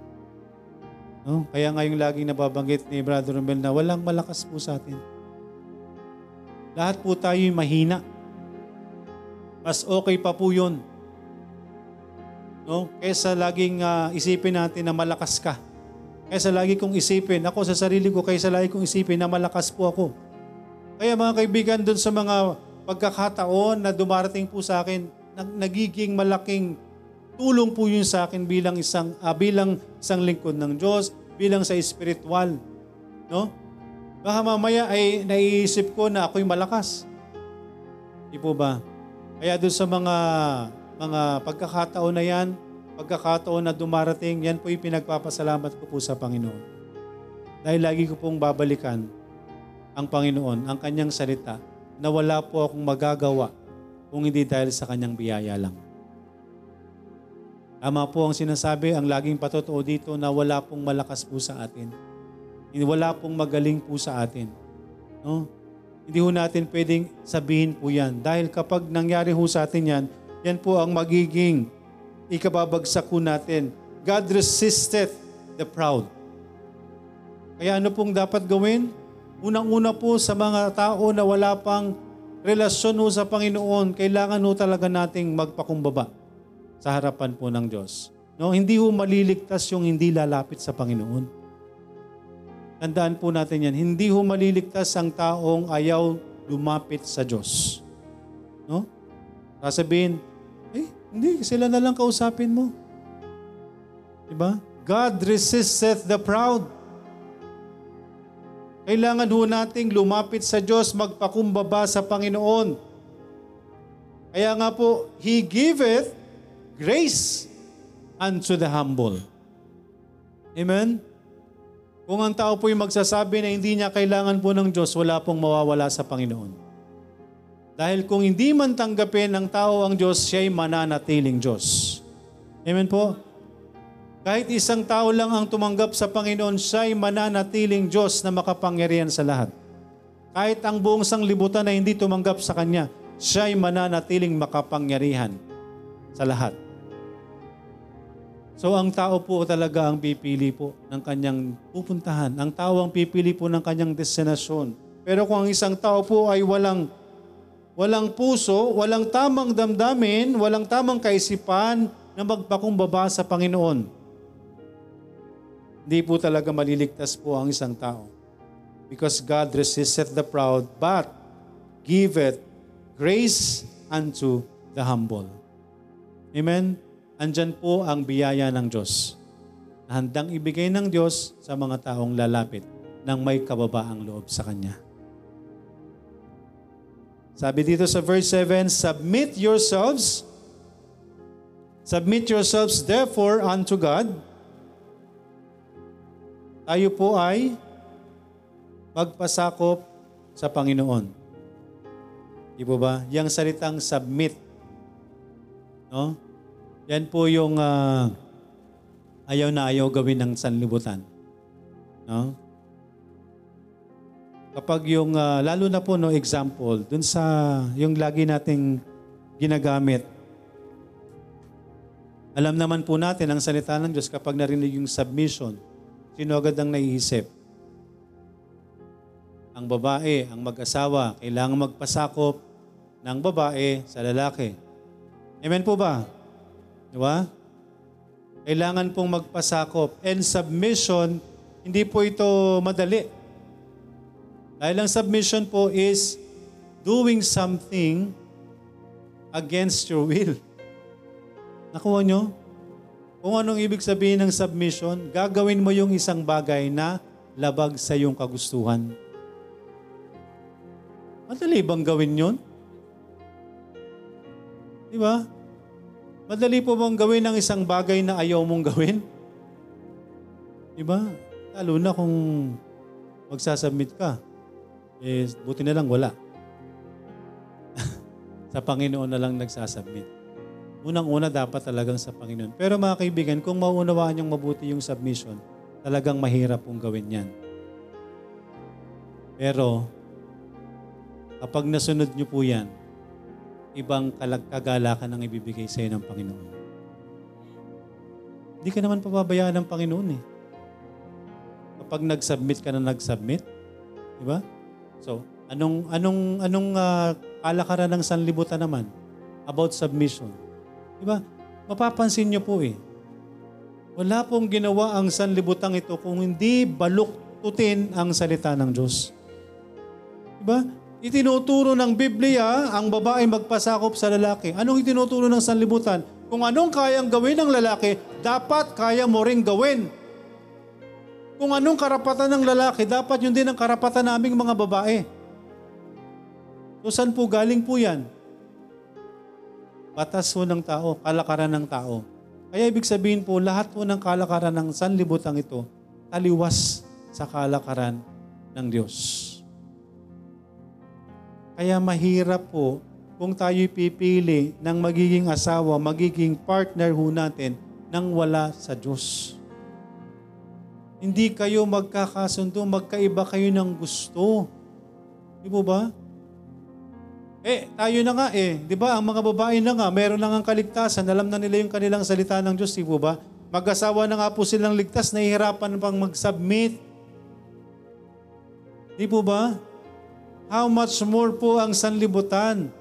No? Kaya ngayong laging nababanggit ni Brother Romel na walang malakas po sa atin. Lahat po tayo mahina. Mas okay pa po yun No? Kaysa laging uh, isipin natin na malakas ka. Kaysa lagi kong isipin, ako sa sarili ko, kaysa lagi kong isipin na malakas po ako. Kaya mga kaibigan, doon sa mga pagkakataon na dumarating po sa akin, nagiging malaking tulong po yun sa akin bilang isang uh, bilang isang lingkod ng Diyos, bilang sa spiritual. No? Baka mamaya ay naiisip ko na ako'y malakas. Di po ba? Kaya doon sa mga mga pagkakataon na yan, pagkakataon na dumarating, yan po yung pinagpapasalamat ko po sa Panginoon. Dahil lagi ko pong babalikan ang Panginoon, ang kanyang salita, na wala po akong magagawa kung hindi dahil sa kanyang biyaya lang. Tama po ang sinasabi, ang laging patotoo dito na wala pong malakas po sa atin. Wala pong magaling po sa atin. No? Hindi ho natin pwedeng sabihin po yan. Dahil kapag nangyari ho sa atin yan, yan po ang magiging ikababagsak po natin. God resisted the proud. Kaya ano pong dapat gawin? Unang-una po sa mga tao na wala pang relasyon ho sa Panginoon, kailangan ho talaga nating magpakumbaba sa harapan po ng Diyos. No, hindi ho maliligtas yung hindi lalapit sa Panginoon. Tandaan po natin yan, hindi ho maliligtas ang taong ayaw lumapit sa Diyos. No? Sasabihin, hindi, sila na lang kausapin mo. Diba? God resisteth the proud. Kailangan ho nating lumapit sa Diyos, magpakumbaba sa Panginoon. Kaya nga po, He giveth grace unto the humble. Amen? Kung ang tao po yung magsasabi na hindi niya kailangan po ng Diyos, wala pong mawawala sa Panginoon. Dahil kung hindi man tanggapin ng tao ang Diyos, siya'y mananatiling Diyos. Amen po? Kahit isang tao lang ang tumanggap sa Panginoon, siya'y mananatiling Diyos na makapangyarihan sa lahat. Kahit ang buong sanglibutan na hindi tumanggap sa Kanya, siya'y mananatiling makapangyarihan sa lahat. So ang tao po talaga ang pipili po ng kanyang pupuntahan. Ang tao ang pipili po ng kanyang destinasyon. Pero kung ang isang tao po ay walang walang puso, walang tamang damdamin, walang tamang kaisipan na magpakumbaba sa Panginoon, hindi po talaga maliligtas po ang isang tao. Because God resisteth the proud, but giveth grace unto the humble. Amen? Andyan po ang biyaya ng Diyos na handang ibigay ng Diyos sa mga taong lalapit ng may kababaang loob sa Kanya. Sabi dito sa verse 7, Submit yourselves, submit yourselves therefore unto God. Tayo po ay magpasakop sa Panginoon. Di ba? Yang salitang submit. No? Yan po yung uh, ayaw na ayaw gawin ng sanlibutan. No? Kapag yung, uh, lalo na po no example, dun sa yung lagi nating ginagamit, alam naman po natin ang salita ng Diyos kapag narinig yung submission, sino agad ang naiisip? Ang babae, ang mag-asawa, kailangan magpasakop ng babae sa lalaki. Amen po ba? Di ba? Kailangan pong magpasakop. And submission, hindi po ito madali. Dahil ang submission po is doing something against your will. Nakuha nyo? Kung anong ibig sabihin ng submission, gagawin mo yung isang bagay na labag sa iyong kagustuhan. Madali bang gawin yun? Di ba? Madali po bang gawin ang isang bagay na ayaw mong gawin? Diba? Lalo na kung magsasubmit ka. Eh, buti na lang wala. sa Panginoon na lang nagsasubmit. Unang-una dapat talagang sa Panginoon. Pero mga kaibigan, kung maunawaan niyong mabuti yung submission, talagang mahirap pong gawin yan. Pero, kapag nasunod niyo po yan, ibang kagalakan ang ibibigay sa iyo ng Panginoon. Hindi ka naman pababayaan ng Panginoon eh. Kapag nag-submit ka na nag-submit, di ba? So, anong anong anong uh, kalakaran ng sanlibutan naman about submission? Di ba? Mapapansin niyo po eh. Wala pong ginawa ang sanlibutan ito kung hindi baluktutin ang salita ng Diyos. Di ba? Itinuturo ng Biblia ang babae magpasakop sa lalaki. Anong itinuturo ng sanlibutan? Kung anong kayang gawin ng lalaki, dapat kaya mo ring gawin. Kung anong karapatan ng lalaki, dapat yun din ang karapatan naming mga babae. So saan po galing po yan? Batas po ng tao, kalakaran ng tao. Kaya ibig sabihin po, lahat po ng kalakaran ng sanlibutan ito, taliwas sa kalakaran ng Diyos. Kaya mahirap po kung tayo pipili ng magiging asawa, magiging partner ho natin nang wala sa Diyos. Hindi kayo magkakasundo, magkaiba kayo ng gusto. Di po ba? Eh, tayo na nga eh. Di ba, ang mga babae na nga, meron na nga kaligtasan, alam na nila yung kanilang salita ng Diyos, di po ba? Mag-asawa na nga po silang ligtas, nahihirapan pang mag-submit. Di po ba? How much more po ang sanlibutan?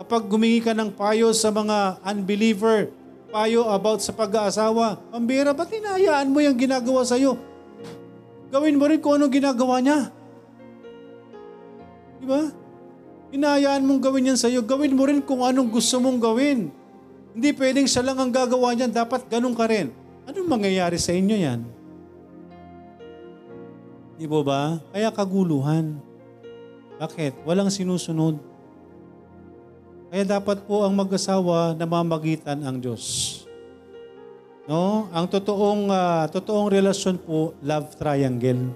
Kapag gumingi ka ng payo sa mga unbeliever, payo about sa pag-aasawa, pambira, ba't hinayaan mo yung ginagawa sa'yo? Gawin mo rin kung anong ginagawa niya. Di ba? Hinayaan mong gawin yan sa'yo, gawin mo rin kung anong gusto mong gawin. Hindi pwedeng siya lang ang gagawa niyan, dapat ganun ka rin. Anong mangyayari sa inyo yan? Di ba ba? Kaya kaguluhan. Bakit? Walang sinusunod. Kaya dapat po ang mag-asawa na mamagitan ang Diyos. No? Ang totoong uh, totoong relasyon po love triangle.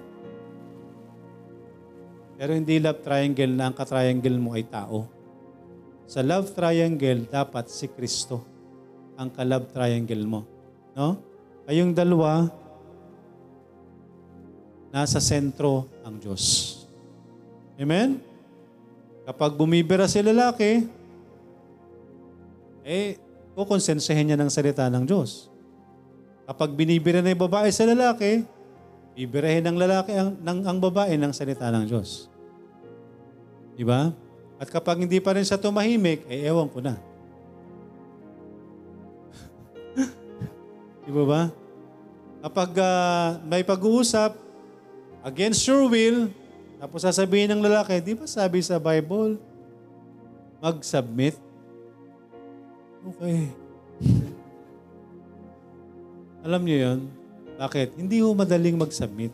Pero hindi love triangle na ang ka-triangle mo ay tao. sa love triangle, dapat si Kristo ang ka-love triangle mo. No? Kayong dalawa, nasa sentro ang Diyos. Amen? Kapag bumibira si lalaki, eh, kukonsensahin niya ng salita ng Diyos. Kapag binibira na yung babae sa lalaki, bibirahin ng lalaki ang, ng, ang babae ng salita ng Diyos. Di ba? At kapag hindi pa rin siya tumahimik, eh ewan ko na. Di ba ba? Kapag uh, may pag-uusap, against your will, tapos sasabihin ng lalaki, di ba sabi sa Bible, mag-submit? Okay. Alam niyo yon? Bakit? Hindi ho madaling mag-submit.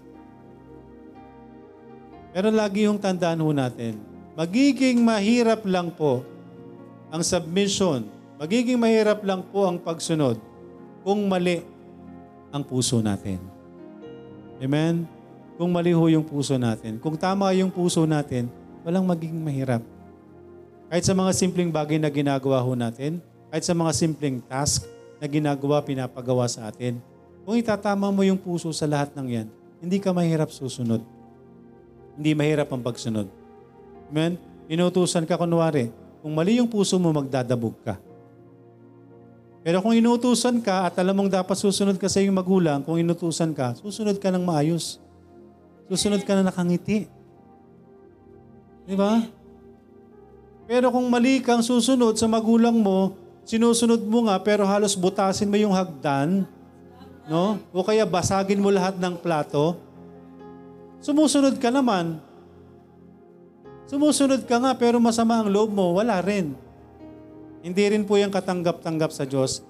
Pero lagi yung tandaan ho natin, magiging mahirap lang po ang submission, magiging mahirap lang po ang pagsunod kung mali ang puso natin. Amen? Kung mali ho yung puso natin. Kung tama yung puso natin, walang magiging mahirap. Kahit sa mga simpleng bagay na ginagawa ho natin, kahit sa mga simpleng task na ginagawa, pinapagawa sa atin, kung itatama mo yung puso sa lahat ng yan, hindi ka mahirap susunod. Hindi mahirap ang pagsunod. Amen? Inutusan ka kunwari, kung mali yung puso mo, magdadabog ka. Pero kung inutusan ka at alam mong dapat susunod ka sa iyong magulang, kung inutusan ka, susunod ka ng maayos. Susunod ka na nakangiti. Di ba? Pero kung mali kang susunod sa magulang mo, sinusunod mo nga pero halos butasin mo yung hagdan, no? O kaya basagin mo lahat ng plato, sumusunod ka naman. Sumusunod ka nga pero masama ang loob mo, wala rin. Hindi rin po yan katanggap-tanggap sa Diyos.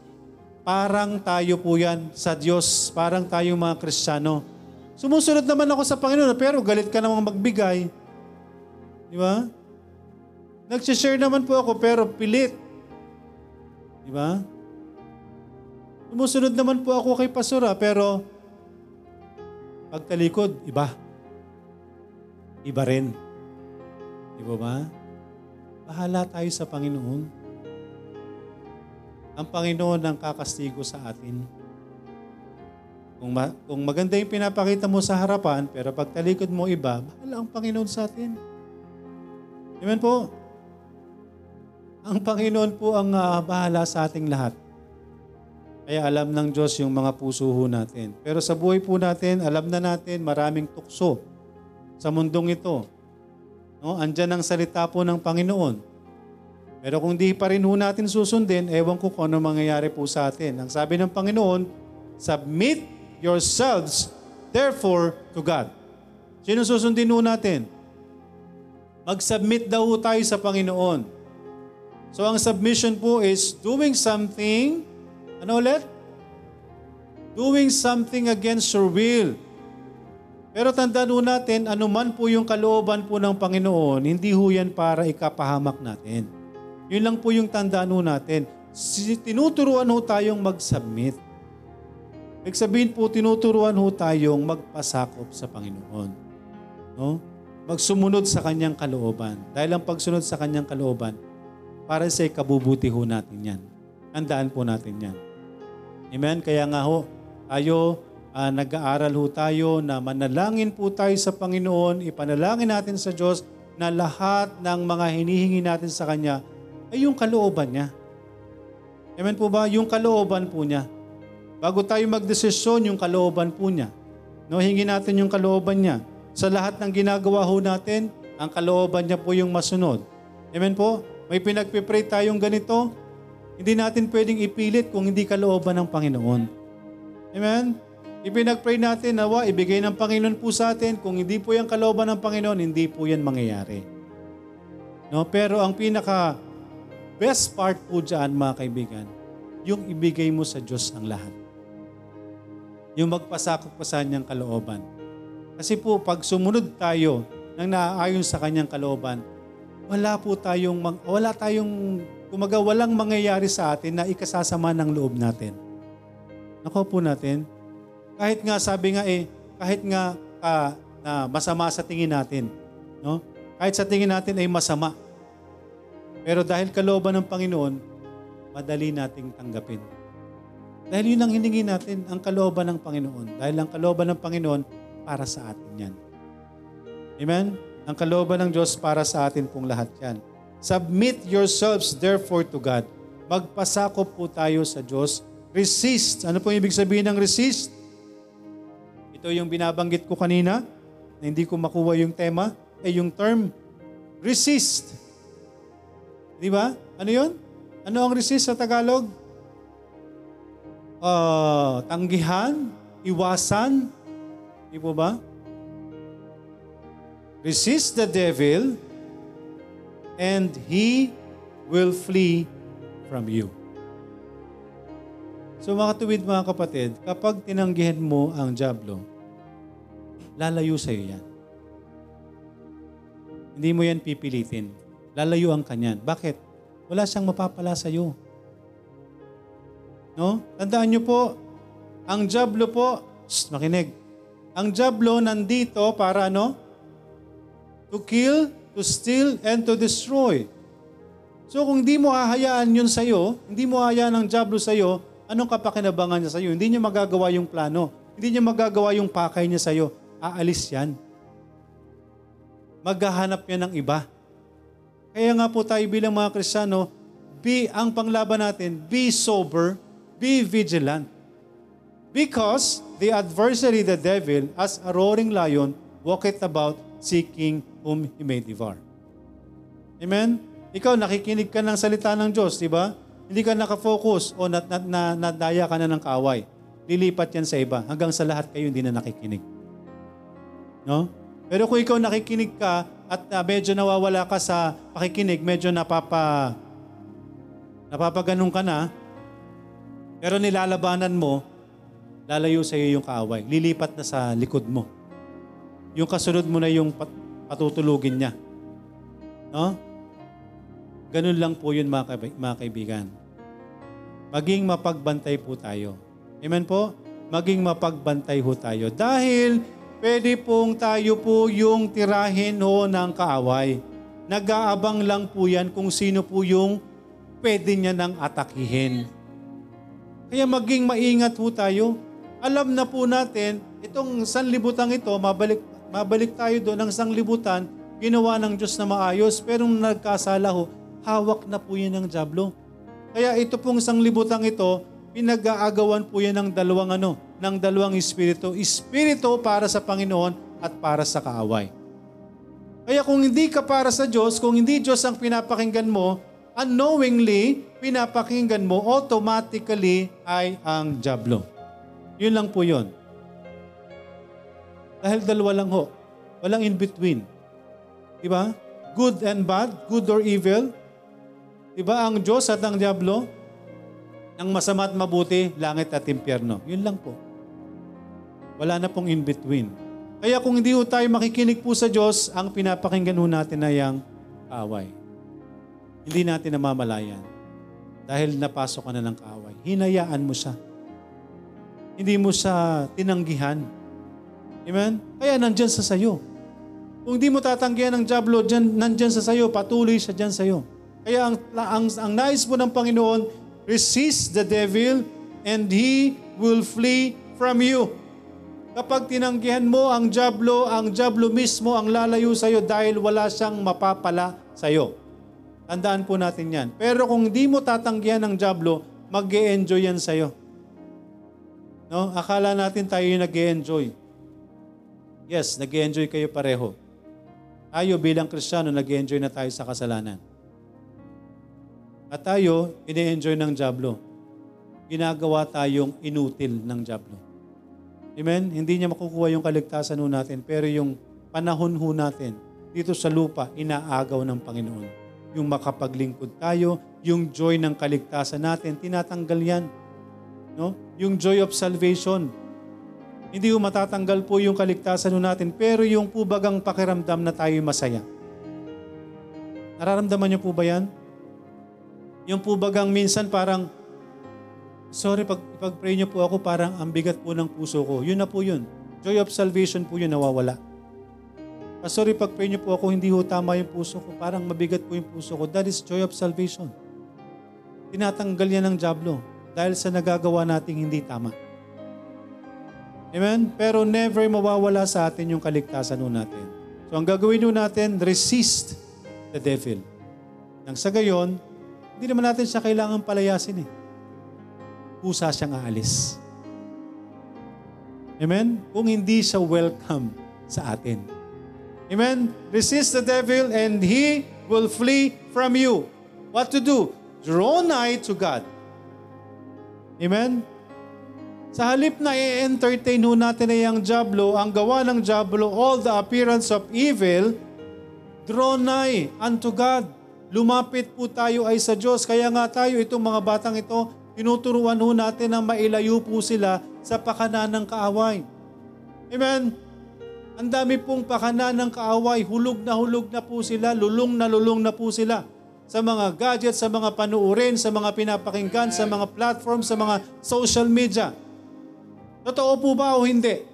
Parang tayo po yan sa Diyos, parang tayo mga Kristiyano. Sumusunod naman ako sa Panginoon pero galit ka namang magbigay. Di ba? Nagsishare naman po ako pero pilit. Di ba? Sumusunod naman po ako kay Pastora, pero pagtalikod, iba. Iba rin. Di ba ba? Bahala tayo sa Panginoon. Ang Panginoon ang kakastigo sa atin. Kung, ma- kung maganda yung pinapakita mo sa harapan, pero pagtalikod mo iba, bahala ang Panginoon sa atin. Amen po. Ang Panginoon po ang uh, bahala sa ating lahat. Kaya alam ng Diyos yung mga puso ho natin. Pero sa buhay po natin, alam na natin maraming tukso sa mundong ito. No? Andyan ang salita po ng Panginoon. Pero kung di pa rin ho natin susundin, ewan ko kung ano mangyayari po sa atin. Ang sabi ng Panginoon, submit yourselves therefore to God. Sino susundin ho natin? Mag-submit daw tayo sa Panginoon. So ang submission po is doing something, ano ulit? Doing something against your will. Pero tandaan ho natin, anuman po yung kalooban po ng Panginoon, hindi ho yan para ikapahamak natin. Yun lang po yung tandaan ho natin. Tinuturuan ho tayong mag-submit. Ibig sabihin po, tinuturuan ho tayong magpasakop sa Panginoon. No? Magsumunod sa kanyang kalooban. Dahil ang pagsunod sa kanyang kalooban, para sa kabubuti ho natin yan. Tandaan po natin yan. Amen? Kaya nga ho, tayo, uh, nag-aaral ho tayo na manalangin po tayo sa Panginoon, ipanalangin natin sa Diyos na lahat ng mga hinihingi natin sa Kanya ay yung kalooban niya. Amen po ba? Yung kalooban po niya. Bago tayo magdesisyon, yung kalooban po niya. No, hingi natin yung kalooban niya. Sa lahat ng ginagawa ho natin, ang kalooban niya po yung masunod. Amen po? May pinagpipray tayong ganito, hindi natin pwedeng ipilit kung hindi kalooban ng Panginoon. Amen? Ipinagpray natin, nawa, ibigay ng Panginoon po sa atin. Kung hindi po yung kalooban ng Panginoon, hindi po yan mangyayari. No? Pero ang pinaka best part po dyan, mga kaibigan, yung ibigay mo sa Diyos ang lahat. Yung magpasakop pa sa kanyang kalooban. Kasi po, pag sumunod tayo ng naaayon sa kanyang kalooban, wala po tayong, wala tayong, kumaga walang mangyayari sa atin na ikasasama ng loob natin. Nako po natin, kahit nga sabi nga eh, kahit nga uh, na masama sa tingin natin, no? Kahit sa tingin natin ay masama, Pero dahil kalooban ng Panginoon, madali nating tanggapin. Dahil yun ang hiningi natin, ang kalooban ng Panginoon. Dahil ang kalooban ng Panginoon, para sa atin yan. Amen? Ang kalooban ng Diyos para sa atin pong lahat yan. Submit yourselves therefore to God. Magpasakop po tayo sa Diyos. Resist. Ano po ibig sabihin ng resist? Ito yung binabanggit ko kanina, na hindi ko makuha yung tema, eh yung term, resist. Di ba? Ano yun? Ano ang resist sa Tagalog? Uh, tanggihan, iwasan, di po ba? Resist the devil and he will flee from you. So mga tuwid mga kapatid, kapag tinanggihan mo ang Diablo, lalayo sa iyo yan. Hindi mo yan pipilitin. Lalayo ang kanyan. Bakit? Wala siyang mapapala sa iyo. No? Tandaan niyo po, ang Diablo po, shh, makinig, ang Diablo nandito para ano? To kill, to steal, and to destroy. So kung hindi mo hahayaan yun sa iyo, hindi mo hahayaan ang Diablo sa iyo, anong kapakinabangan niya sa iyo? Hindi niya magagawa yung plano. Hindi niya magagawa yung pakay niya sa iyo. Aalis yan. Maghahanap yan ng iba. Kaya nga po tayo bilang mga Kristiyano, be, ang panglaban natin, be sober, be vigilant. Because the adversary, the devil, as a roaring lion, walketh about seeking whom he may devour. Amen? Ikaw, nakikinig ka ng salita ng Diyos, di ba? Hindi ka nakafocus o nat, nat, na, nadaya ka na ng kaaway. Lilipat yan sa iba. Hanggang sa lahat kayo hindi na nakikinig. No? Pero kung ikaw nakikinig ka at uh, medyo nawawala ka sa pakikinig, medyo napapa napapaganon ka na, pero nilalabanan mo, lalayo sa iyo yung kaaway. Lilipat na sa likod mo. Yung kasunod mo na yung pat- patutulugin niya. No? Ganun lang po yun mga, kaib- mga kaibigan. Maging mapagbantay po tayo. Amen po? Maging mapagbantay ho tayo. Dahil pwede pong tayo po yung tirahin ho ng kaaway. Nag-aabang lang po yan kung sino po yung pwede niya nang atakihin. Kaya maging maingat po tayo. Alam na po natin, itong sanlibutang ito, mabalik, mabalik tayo doon ng sanglibutan, ginawa ng Diyos na maayos, pero nung nagkasala ho, hawak na po yan ng Diablo. Kaya ito pong sanglibutang ito, pinag-aagawan po yan ng dalawang ano, ng dalawang espiritu. Espiritu para sa Panginoon at para sa kaaway. Kaya kung hindi ka para sa Diyos, kung hindi Diyos ang pinapakinggan mo, unknowingly, pinapakinggan mo, automatically ay ang Diablo. Yun lang po yun. Dahil dalawa lang ho. Walang in between. Diba? Good and bad, good or evil. Diba ang Diyos at ang Diablo? Ang masama at mabuti, langit at impyerno. Yun lang po. Wala na pong in between. Kaya kung hindi ho tayo makikinig po sa Diyos, ang pinapakinggan ho natin ay ang away. Hindi natin namamalayan. Dahil napasok ka na ng kaaway. Hinayaan mo siya. Hindi mo siya tinanggihan. Amen? Kaya nandyan sa sayo. Kung hindi mo tatanggihan ng Diablo, dyan, nandyan sa sayo, patuloy siya dyan sayo. Kaya ang, ang, ang nais mo ng Panginoon, resist the devil and he will flee from you. Kapag tinanggihan mo ang Diablo, ang Diablo mismo ang lalayo sa iyo dahil wala siyang mapapala sa iyo. Tandaan po natin yan. Pero kung di mo tatanggihan ng Diablo, mag enjoy yan sa iyo. No? Akala natin tayo yung nag enjoy Yes, nag enjoy kayo pareho. Tayo bilang Kristiyano, nag enjoy na tayo sa kasalanan. At tayo, ini-enjoy ng Diablo. Ginagawa tayong inutil ng Diablo. Amen? Hindi niya makukuha yung kaligtasan natin, pero yung panahon ho natin dito sa lupa, inaagaw ng Panginoon. Yung makapaglingkod tayo, yung joy ng kaligtasan natin, tinatanggal yan. No? Yung joy of salvation, hindi po matatanggal po yung kaligtasan natin, pero yung po pakiramdam na tayo masaya. Nararamdaman niyo po ba yan? Yung po minsan parang, sorry, pag, pag-pray niyo po ako, parang ang bigat po ng puso ko. Yun na po yun. Joy of salvation po yun nawawala. Pastor, ipag-pray niyo po ako, hindi ho tama yung puso ko. Parang mabigat po yung puso ko. That is joy of salvation. Tinatanggal yan ng Diablo dahil sa nagagawa nating hindi tama. Amen? Pero never mawawala sa atin yung kaligtasan natin. So ang gagawin natin, resist the devil. Nang sa gayon, hindi naman natin siya kailangan palayasin eh. Kusa siyang aalis. Amen? Kung hindi siya welcome sa atin. Amen? Resist the devil and he will flee from you. What to do? Draw nigh to God. Amen? Sa halip na i-entertain ho natin ay ang Diablo, ang gawa ng Diablo, all the appearance of evil, draw nigh unto God. Lumapit po tayo ay sa Diyos. Kaya nga tayo, itong mga batang ito, tinuturuan ho natin na mailayo po sila sa pakanan ng kaaway. Amen? Ang dami pong pakanan ng kaaway, hulog na hulog na po sila, lulong na lulong na po sila sa mga gadgets, sa mga panuurin, sa mga pinapakinggan, sa mga platform, sa mga social media. Totoo po ba o hindi?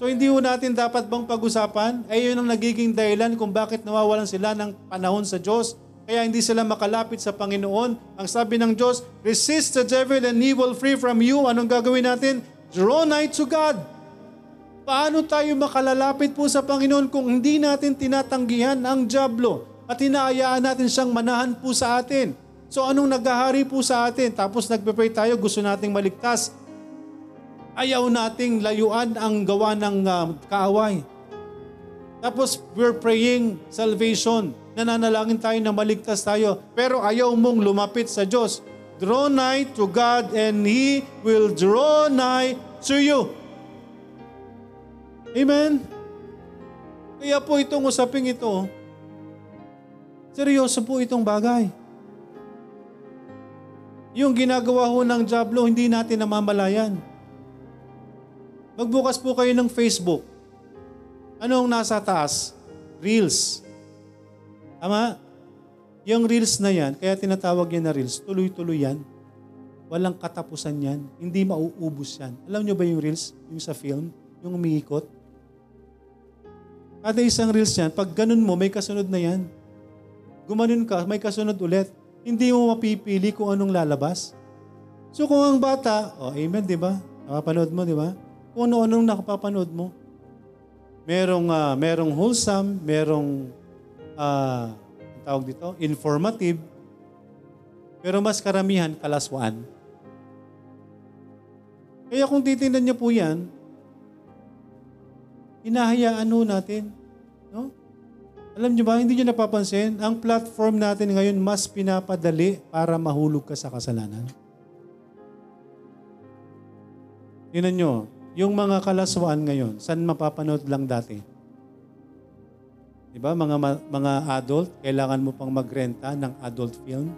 So hindi ho natin dapat bang pag-usapan? Ay yun ang nagiging dahilan kung bakit nawawalan sila ng panahon sa Diyos. Kaya hindi sila makalapit sa Panginoon. Ang sabi ng Diyos, resist the devil and he will free from you. Anong gagawin natin? Draw nigh to God. Paano tayo makalalapit po sa Panginoon kung hindi natin tinatanggihan ang Diablo at hinaayaan natin siyang manahan po sa atin? So anong naghahari po sa atin? Tapos nagpe-pray tayo, gusto nating maligtas ayaw nating layuan ang gawa ng uh, kaaway. Tapos we're praying salvation. Nananalangin tayo na maligtas tayo. Pero ayaw mong lumapit sa Diyos. Draw nigh to God and He will draw nigh to you. Amen? Kaya po itong usaping ito, seryoso po itong bagay. Yung ginagawa ho ng Diablo, hindi natin namamalayan. Magbukas po kayo ng Facebook. Anong nasa taas? Reels. Tama? Yung Reels na yan, kaya tinatawag yan na Reels, tuloy-tuloy yan. Walang katapusan yan. Hindi mauubos yan. Alam nyo ba yung Reels? Yung sa film? Yung umiikot? Kada isang Reels yan, pag ganun mo, may kasunod na yan. Gumanon ka, may kasunod ulit. Hindi mo mapipili kung anong lalabas. So kung ang bata, oh amen, di ba? Napapanood mo, di ba? kung ano-anong nakapapanood mo. Merong, uh, merong wholesome, merong, uh, tawag dito, informative, pero mas karamihan, kalaswaan. Kaya kung titingnan niyo po yan, hinahayaan ho natin. No? Alam niyo ba, hindi niyo napapansin, ang platform natin ngayon mas pinapadali para mahulog ka sa kasalanan. Tingnan nyo, yung mga kalaswaan ngayon, saan mapapanood lang dati? Di ba? Mga, mga adult, kailangan mo pang magrenta ng adult film.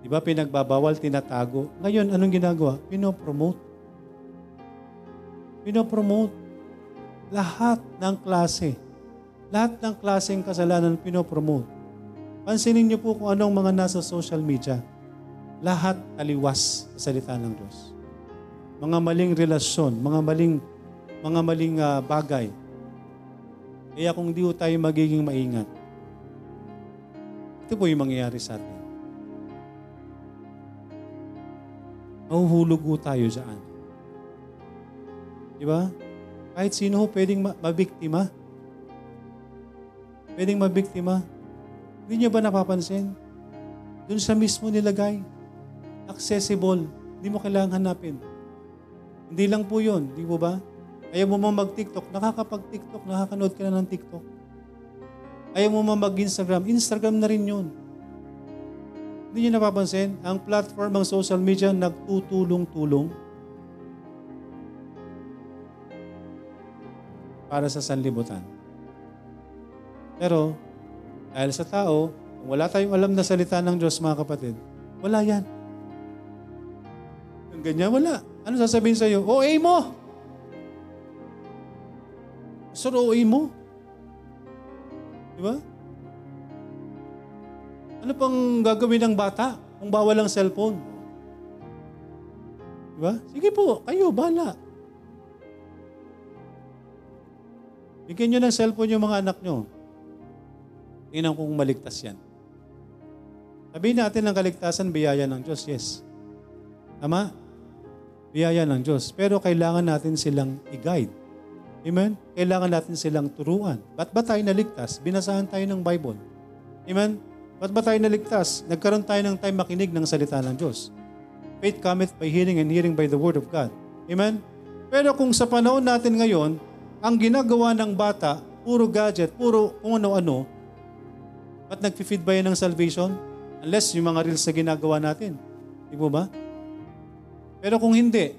Di ba? Pinagbabawal, tinatago. Ngayon, anong ginagawa? Pinopromote. Pinopromote. Lahat ng klase. Lahat ng klaseng kasalanan pinopromote. Pansinin niyo po kung anong mga nasa social media. Lahat taliwas sa salita ng Diyos mga maling relasyon, mga maling mga maling uh, bagay. Kaya kung di tayo magiging maingat, ito po yung mangyayari sa atin. Mahuhulog po tayo dyan. Di ba? Kahit sino ho pwedeng mabiktima. Pwedeng mabiktima. Hindi niyo ba napapansin? Doon sa mismo nilagay. Accessible. Hindi mo kailangan hanapin. Hindi lang po yun, di po ba? Ayaw mo mo mag-TikTok, nakakapag-TikTok, nakakanood ka na ng TikTok. Ayaw mo mo mag-Instagram, Instagram na rin yun. Hindi nyo napapansin, ang platform, ang social media, nagtutulong-tulong para sa sanlibutan. Pero, dahil sa tao, kung wala tayong alam na salita ng Diyos, mga kapatid, wala yan. Yung ganyan, wala. Ano sasabihin sa iyo? OA mo. Sir, OA mo. Di ba? Ano pang gagawin ng bata kung bawal ang cellphone? Di ba? Sige po, kayo, bala. Bigyan nyo ng cellphone yung mga anak nyo. Tingnan kung maligtas yan. Sabihin natin ng kaligtasan, biyaya ng Diyos. Yes. Tama? Biyaya ng Diyos. Pero kailangan natin silang i-guide. Amen? Kailangan natin silang turuan. Ba't ba tayo naligtas? Binasahan tayo ng Bible. Amen? Ba't ba tayo naligtas? Nagkaroon tayo ng time makinig ng salita ng Diyos. Faith cometh by hearing and hearing by the word of God. Amen? Pero kung sa panahon natin ngayon, ang ginagawa ng bata, puro gadget, puro kung ano-ano, ba't nag-feed ba yan ng salvation? Unless yung mga reels na ginagawa natin. Di po ba? Pero kung hindi,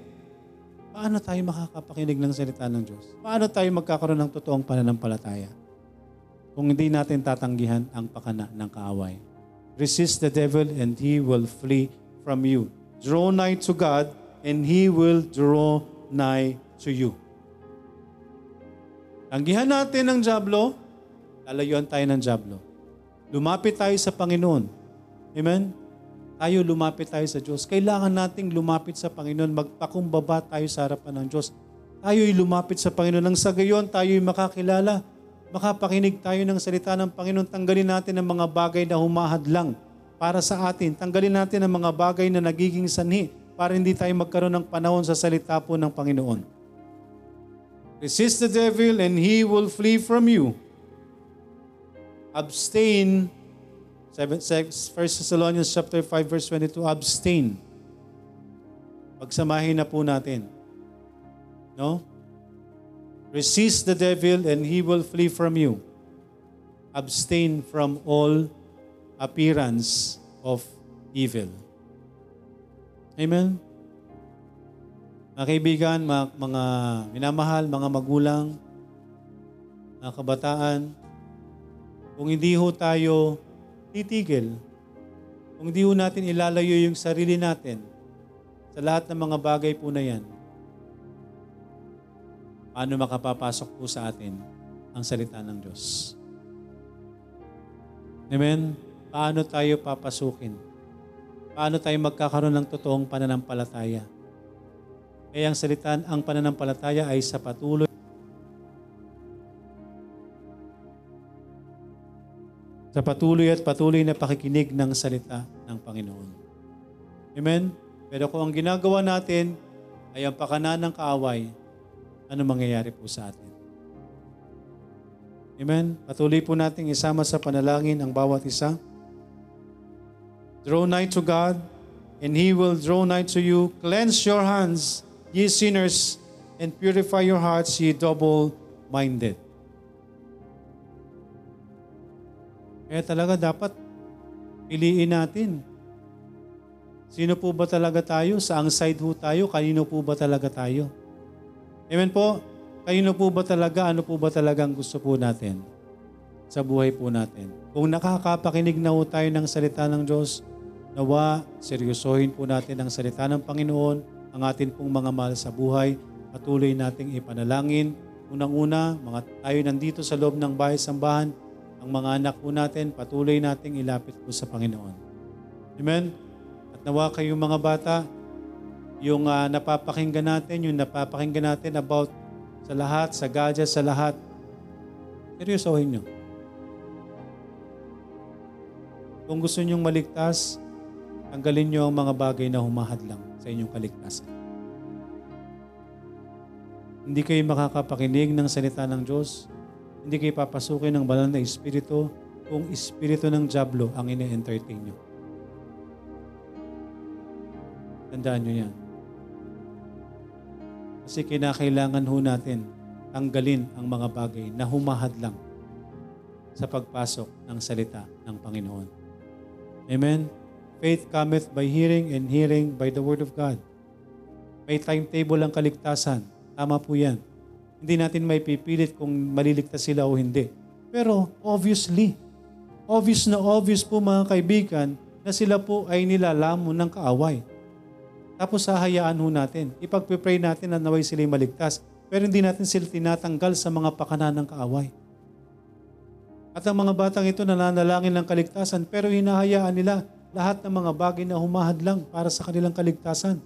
paano tayo makakapakinig ng salita ng Diyos? Paano tayo magkakaroon ng totoong pananampalataya? Kung hindi natin tatanggihan ang pakana ng kaaway. Resist the devil and he will flee from you. Draw nigh to God and He will draw nigh to you. Tanggihan natin ang Diablo, lalayuan tayo ng Diablo. Lumapit tayo sa Panginoon. Amen? Tayo lumapit tayo sa Diyos. Kailangan nating lumapit sa Panginoon. Magpakumbaba tayo sa harapan ng Diyos. Tayo'y lumapit sa Panginoon. Nang sa gayon, tayo'y makakilala. Makapakinig tayo ng salita ng Panginoon. Tanggalin natin ang mga bagay na humahadlang para sa atin. Tanggalin natin ang mga bagay na nagiging sanhi para hindi tayo magkaroon ng panahon sa salita po ng Panginoon. Resist the devil and he will flee from you. Abstain 1 Thessalonians chapter 5 verse 22 abstain. Pagsamahin na po natin. No? Resist the devil and he will flee from you. Abstain from all appearance of evil. Amen? Mga kaibigan, mga, mga minamahal, mga magulang, mga kabataan, kung hindi ho tayo titigil, kung hindi ho natin ilalayo yung sarili natin sa lahat ng mga bagay po na yan, paano makapapasok po sa atin ang salita ng Diyos? Amen? Paano tayo papasukin? paano tayo magkakaroon ng totoong pananampalataya. Kaya ang salita, ang pananampalataya ay sa patuloy sa patuloy at patuloy na pakikinig ng salita ng Panginoon. Amen? Pero kung ang ginagawa natin ay ang pakanan ng kaaway, ano mangyayari po sa atin? Amen? Patuloy po nating isama sa panalangin ang bawat isa. Draw nigh to God, and He will draw nigh to you. Cleanse your hands, ye sinners, and purify your hearts, ye double-minded. Kaya talaga dapat piliin natin. Sino po ba talaga tayo? Saang side ho tayo? Kanino po ba talaga tayo? Amen po? Kanino po ba talaga? Ano po ba talagang gusto po natin sa buhay po natin? Kung nakakapakinig na ho tayo ng salita ng Diyos, Nawa, seryosohin po natin ang salita ng Panginoon, ang atin pong mga mahal sa buhay. Patuloy nating ipanalangin. Unang-una, mga tayo nandito sa loob ng bahay sambahan, ang mga anak po natin, patuloy nating ilapit po sa Panginoon. Amen? At nawa kayong mga bata, yung uh, napapakinggan natin, yung napapakinggan natin about sa lahat, sa gadget, sa lahat, seryosohin nyo. Kung gusto nyong maligtas, Tanggalin niyo ang mga bagay na humahadlang sa inyong kaligtasan. Hindi kayo makakapakinig ng salita ng Diyos. Hindi kayo papasukin ng banal na Espiritu kung Espiritu ng Diablo ang ine-entertain niyo. Tandaan niyo yan. Kasi kinakailangan ho natin tanggalin ang mga bagay na humahadlang sa pagpasok ng salita ng Panginoon. Amen? Faith cometh by hearing and hearing by the word of God. May timetable ang kaligtasan. Tama po yan. Hindi natin may pipilit kung maliligtas sila o hindi. Pero obviously, obvious na obvious po mga kaibigan na sila po ay nilalamon ng kaaway. Tapos hahayaan ho natin. Ipagpipray natin na naway sila maligtas. Pero hindi natin sila tinatanggal sa mga pakanan ng kaaway. At ang mga batang ito nananalangin ng kaligtasan pero hinahayaan nila lahat ng mga bagay na humahadlang para sa kanilang kaligtasan.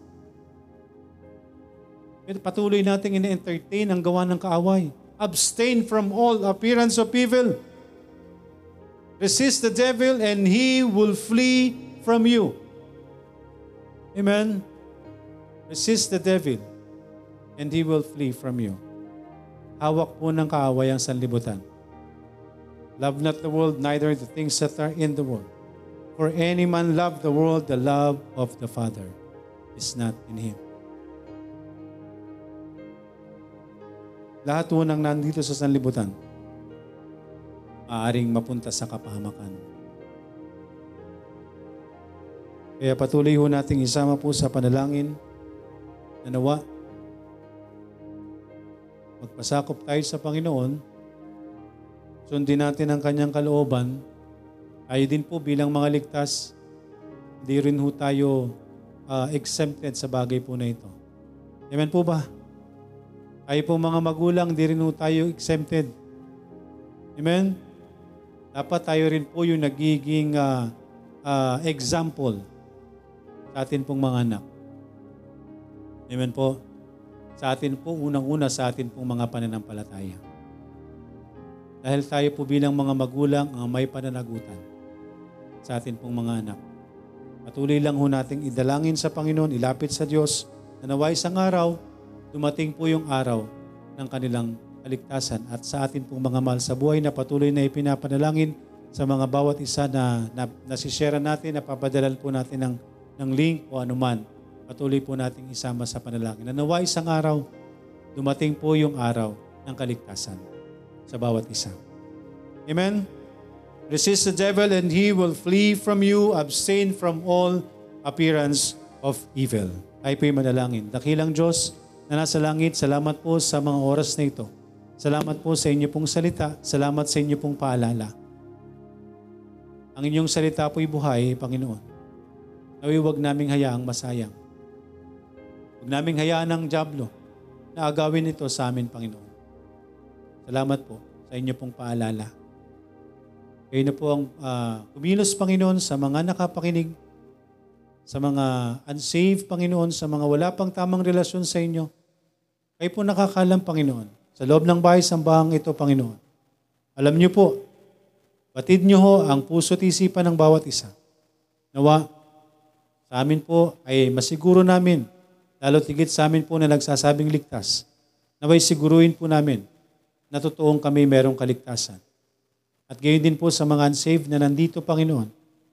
Patuloy nating ine-entertain ang gawa ng kaaway. abstain from all appearance of evil. Resist the devil and he will flee from you. Amen. Resist the devil and he will flee from you. Hawak po ng kaaway ang sanlibutan. Love not the world, neither the things that are in the world. For any man love the world, the love of the Father is not in him. Lahat po ng nandito sa sanlibutan, maaaring mapunta sa kapahamakan. Kaya patuloy ho nating isama po sa panalangin na nawa magpasakop tayo sa Panginoon, sundin natin ang kanyang kalooban, tayo din po bilang mga ligtas, hindi rin ho tayo uh, exempted sa bagay po na ito. Amen po ba? Tayo po mga magulang, di rin po tayo exempted. Amen? Dapat tayo rin po yung nagiging uh, uh, example sa atin pong mga anak. Amen po? Sa atin po, unang-una sa atin pong mga pananampalataya. Dahil tayo po bilang mga magulang ang may pananagutan sa atin pong mga anak. Patuloy lang ho nating idalangin sa Panginoon, ilapit sa Diyos, na naway isang araw, dumating po yung araw ng kanilang kaligtasan at sa atin pong mga mahal sa buhay na patuloy na ipinapanalangin sa mga bawat isa na, na nasishare natin, na papadalan po natin ng, ng link o anuman patuloy po nating isama sa panalangin. Na nawa isang araw, dumating po yung araw ng kaligtasan sa bawat isa. Amen? Resist the devil and he will flee from you. Abstain from all appearance of evil. Tayo po'y manalangin. Dakilang Diyos na nasa langit, salamat po sa mga oras na ito. Salamat po sa inyo pong salita. Salamat sa inyo pong paalala. Ang inyong salita po'y buhay, Panginoon. Nawi huwag naming hayaang masayang. Huwag naming hayaan ng Diablo na agawin ito sa amin, Panginoon. Salamat po sa inyo pong paalala. Kayo na po ang uh, kumilos, Panginoon, sa mga nakapakinig, sa mga unsaved, Panginoon, sa mga wala pang tamang relasyon sa inyo. Kayo po nakakalam, Panginoon, sa loob ng bahay sambahang ito, Panginoon. Alam niyo po, batid niyo ho ang puso't isipan ng bawat isa. Nawa, sa amin po ay masiguro namin lalo tigit sa amin po na nagsasabing ligtas, naway siguruhin po namin na totoong kami merong kaligtasan. At gayon din po sa mga unsaved na nandito, Panginoon,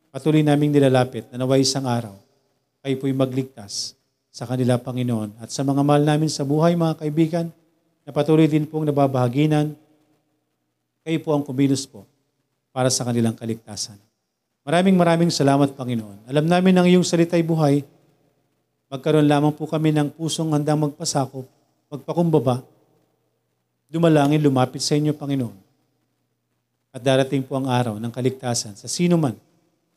patuloy naming nilalapit na naway isang araw, kayo po'y magligtas sa kanila, Panginoon. At sa mga mahal namin sa buhay, mga kaibigan, na patuloy din pong nababahaginan, kayo po ang kumilos po para sa kanilang kaligtasan. Maraming maraming salamat, Panginoon. Alam namin ang iyong salita'y buhay, Magkaroon lamang po kami ng pusong handang magpasakop, magpakumbaba, dumalangin, lumapit sa inyo, Panginoon. At darating po ang araw ng kaligtasan sa sino man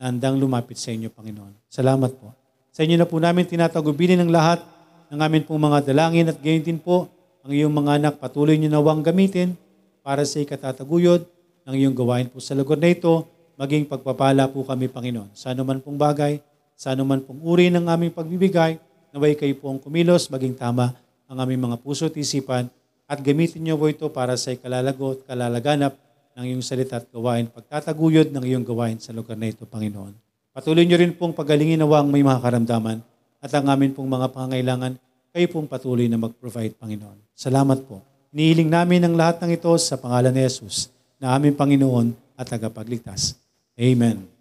na handang lumapit sa inyo, Panginoon. Salamat po. Sa inyo na po namin tinatagubilin ng lahat ng amin pong mga dalangin at gayon din po ang iyong mga anak patuloy niyo nawang gamitin para sa ikatataguyod ng iyong gawain po sa lugar na ito, maging pagpapala po kami, Panginoon. Sa anuman pong bagay, sa anuman pong uri ng aming pagbibigay, naway kayo po ang kumilos, maging tama ang aming mga puso at isipan, at gamitin niyo po ito para sa ikalalago at kalalaganap ng iyong salita at gawain, pagtataguyod ng iyong gawain sa lugar na ito, Panginoon. Patuloy niyo rin pong pagalingin nawang may mga karamdaman at ang amin pong mga pangailangan, kayo pong patuloy na mag-provide, Panginoon. Salamat po. Inihiling namin ang lahat ng ito sa pangalan ni Jesus na aming Panginoon at tagapagligtas. Amen.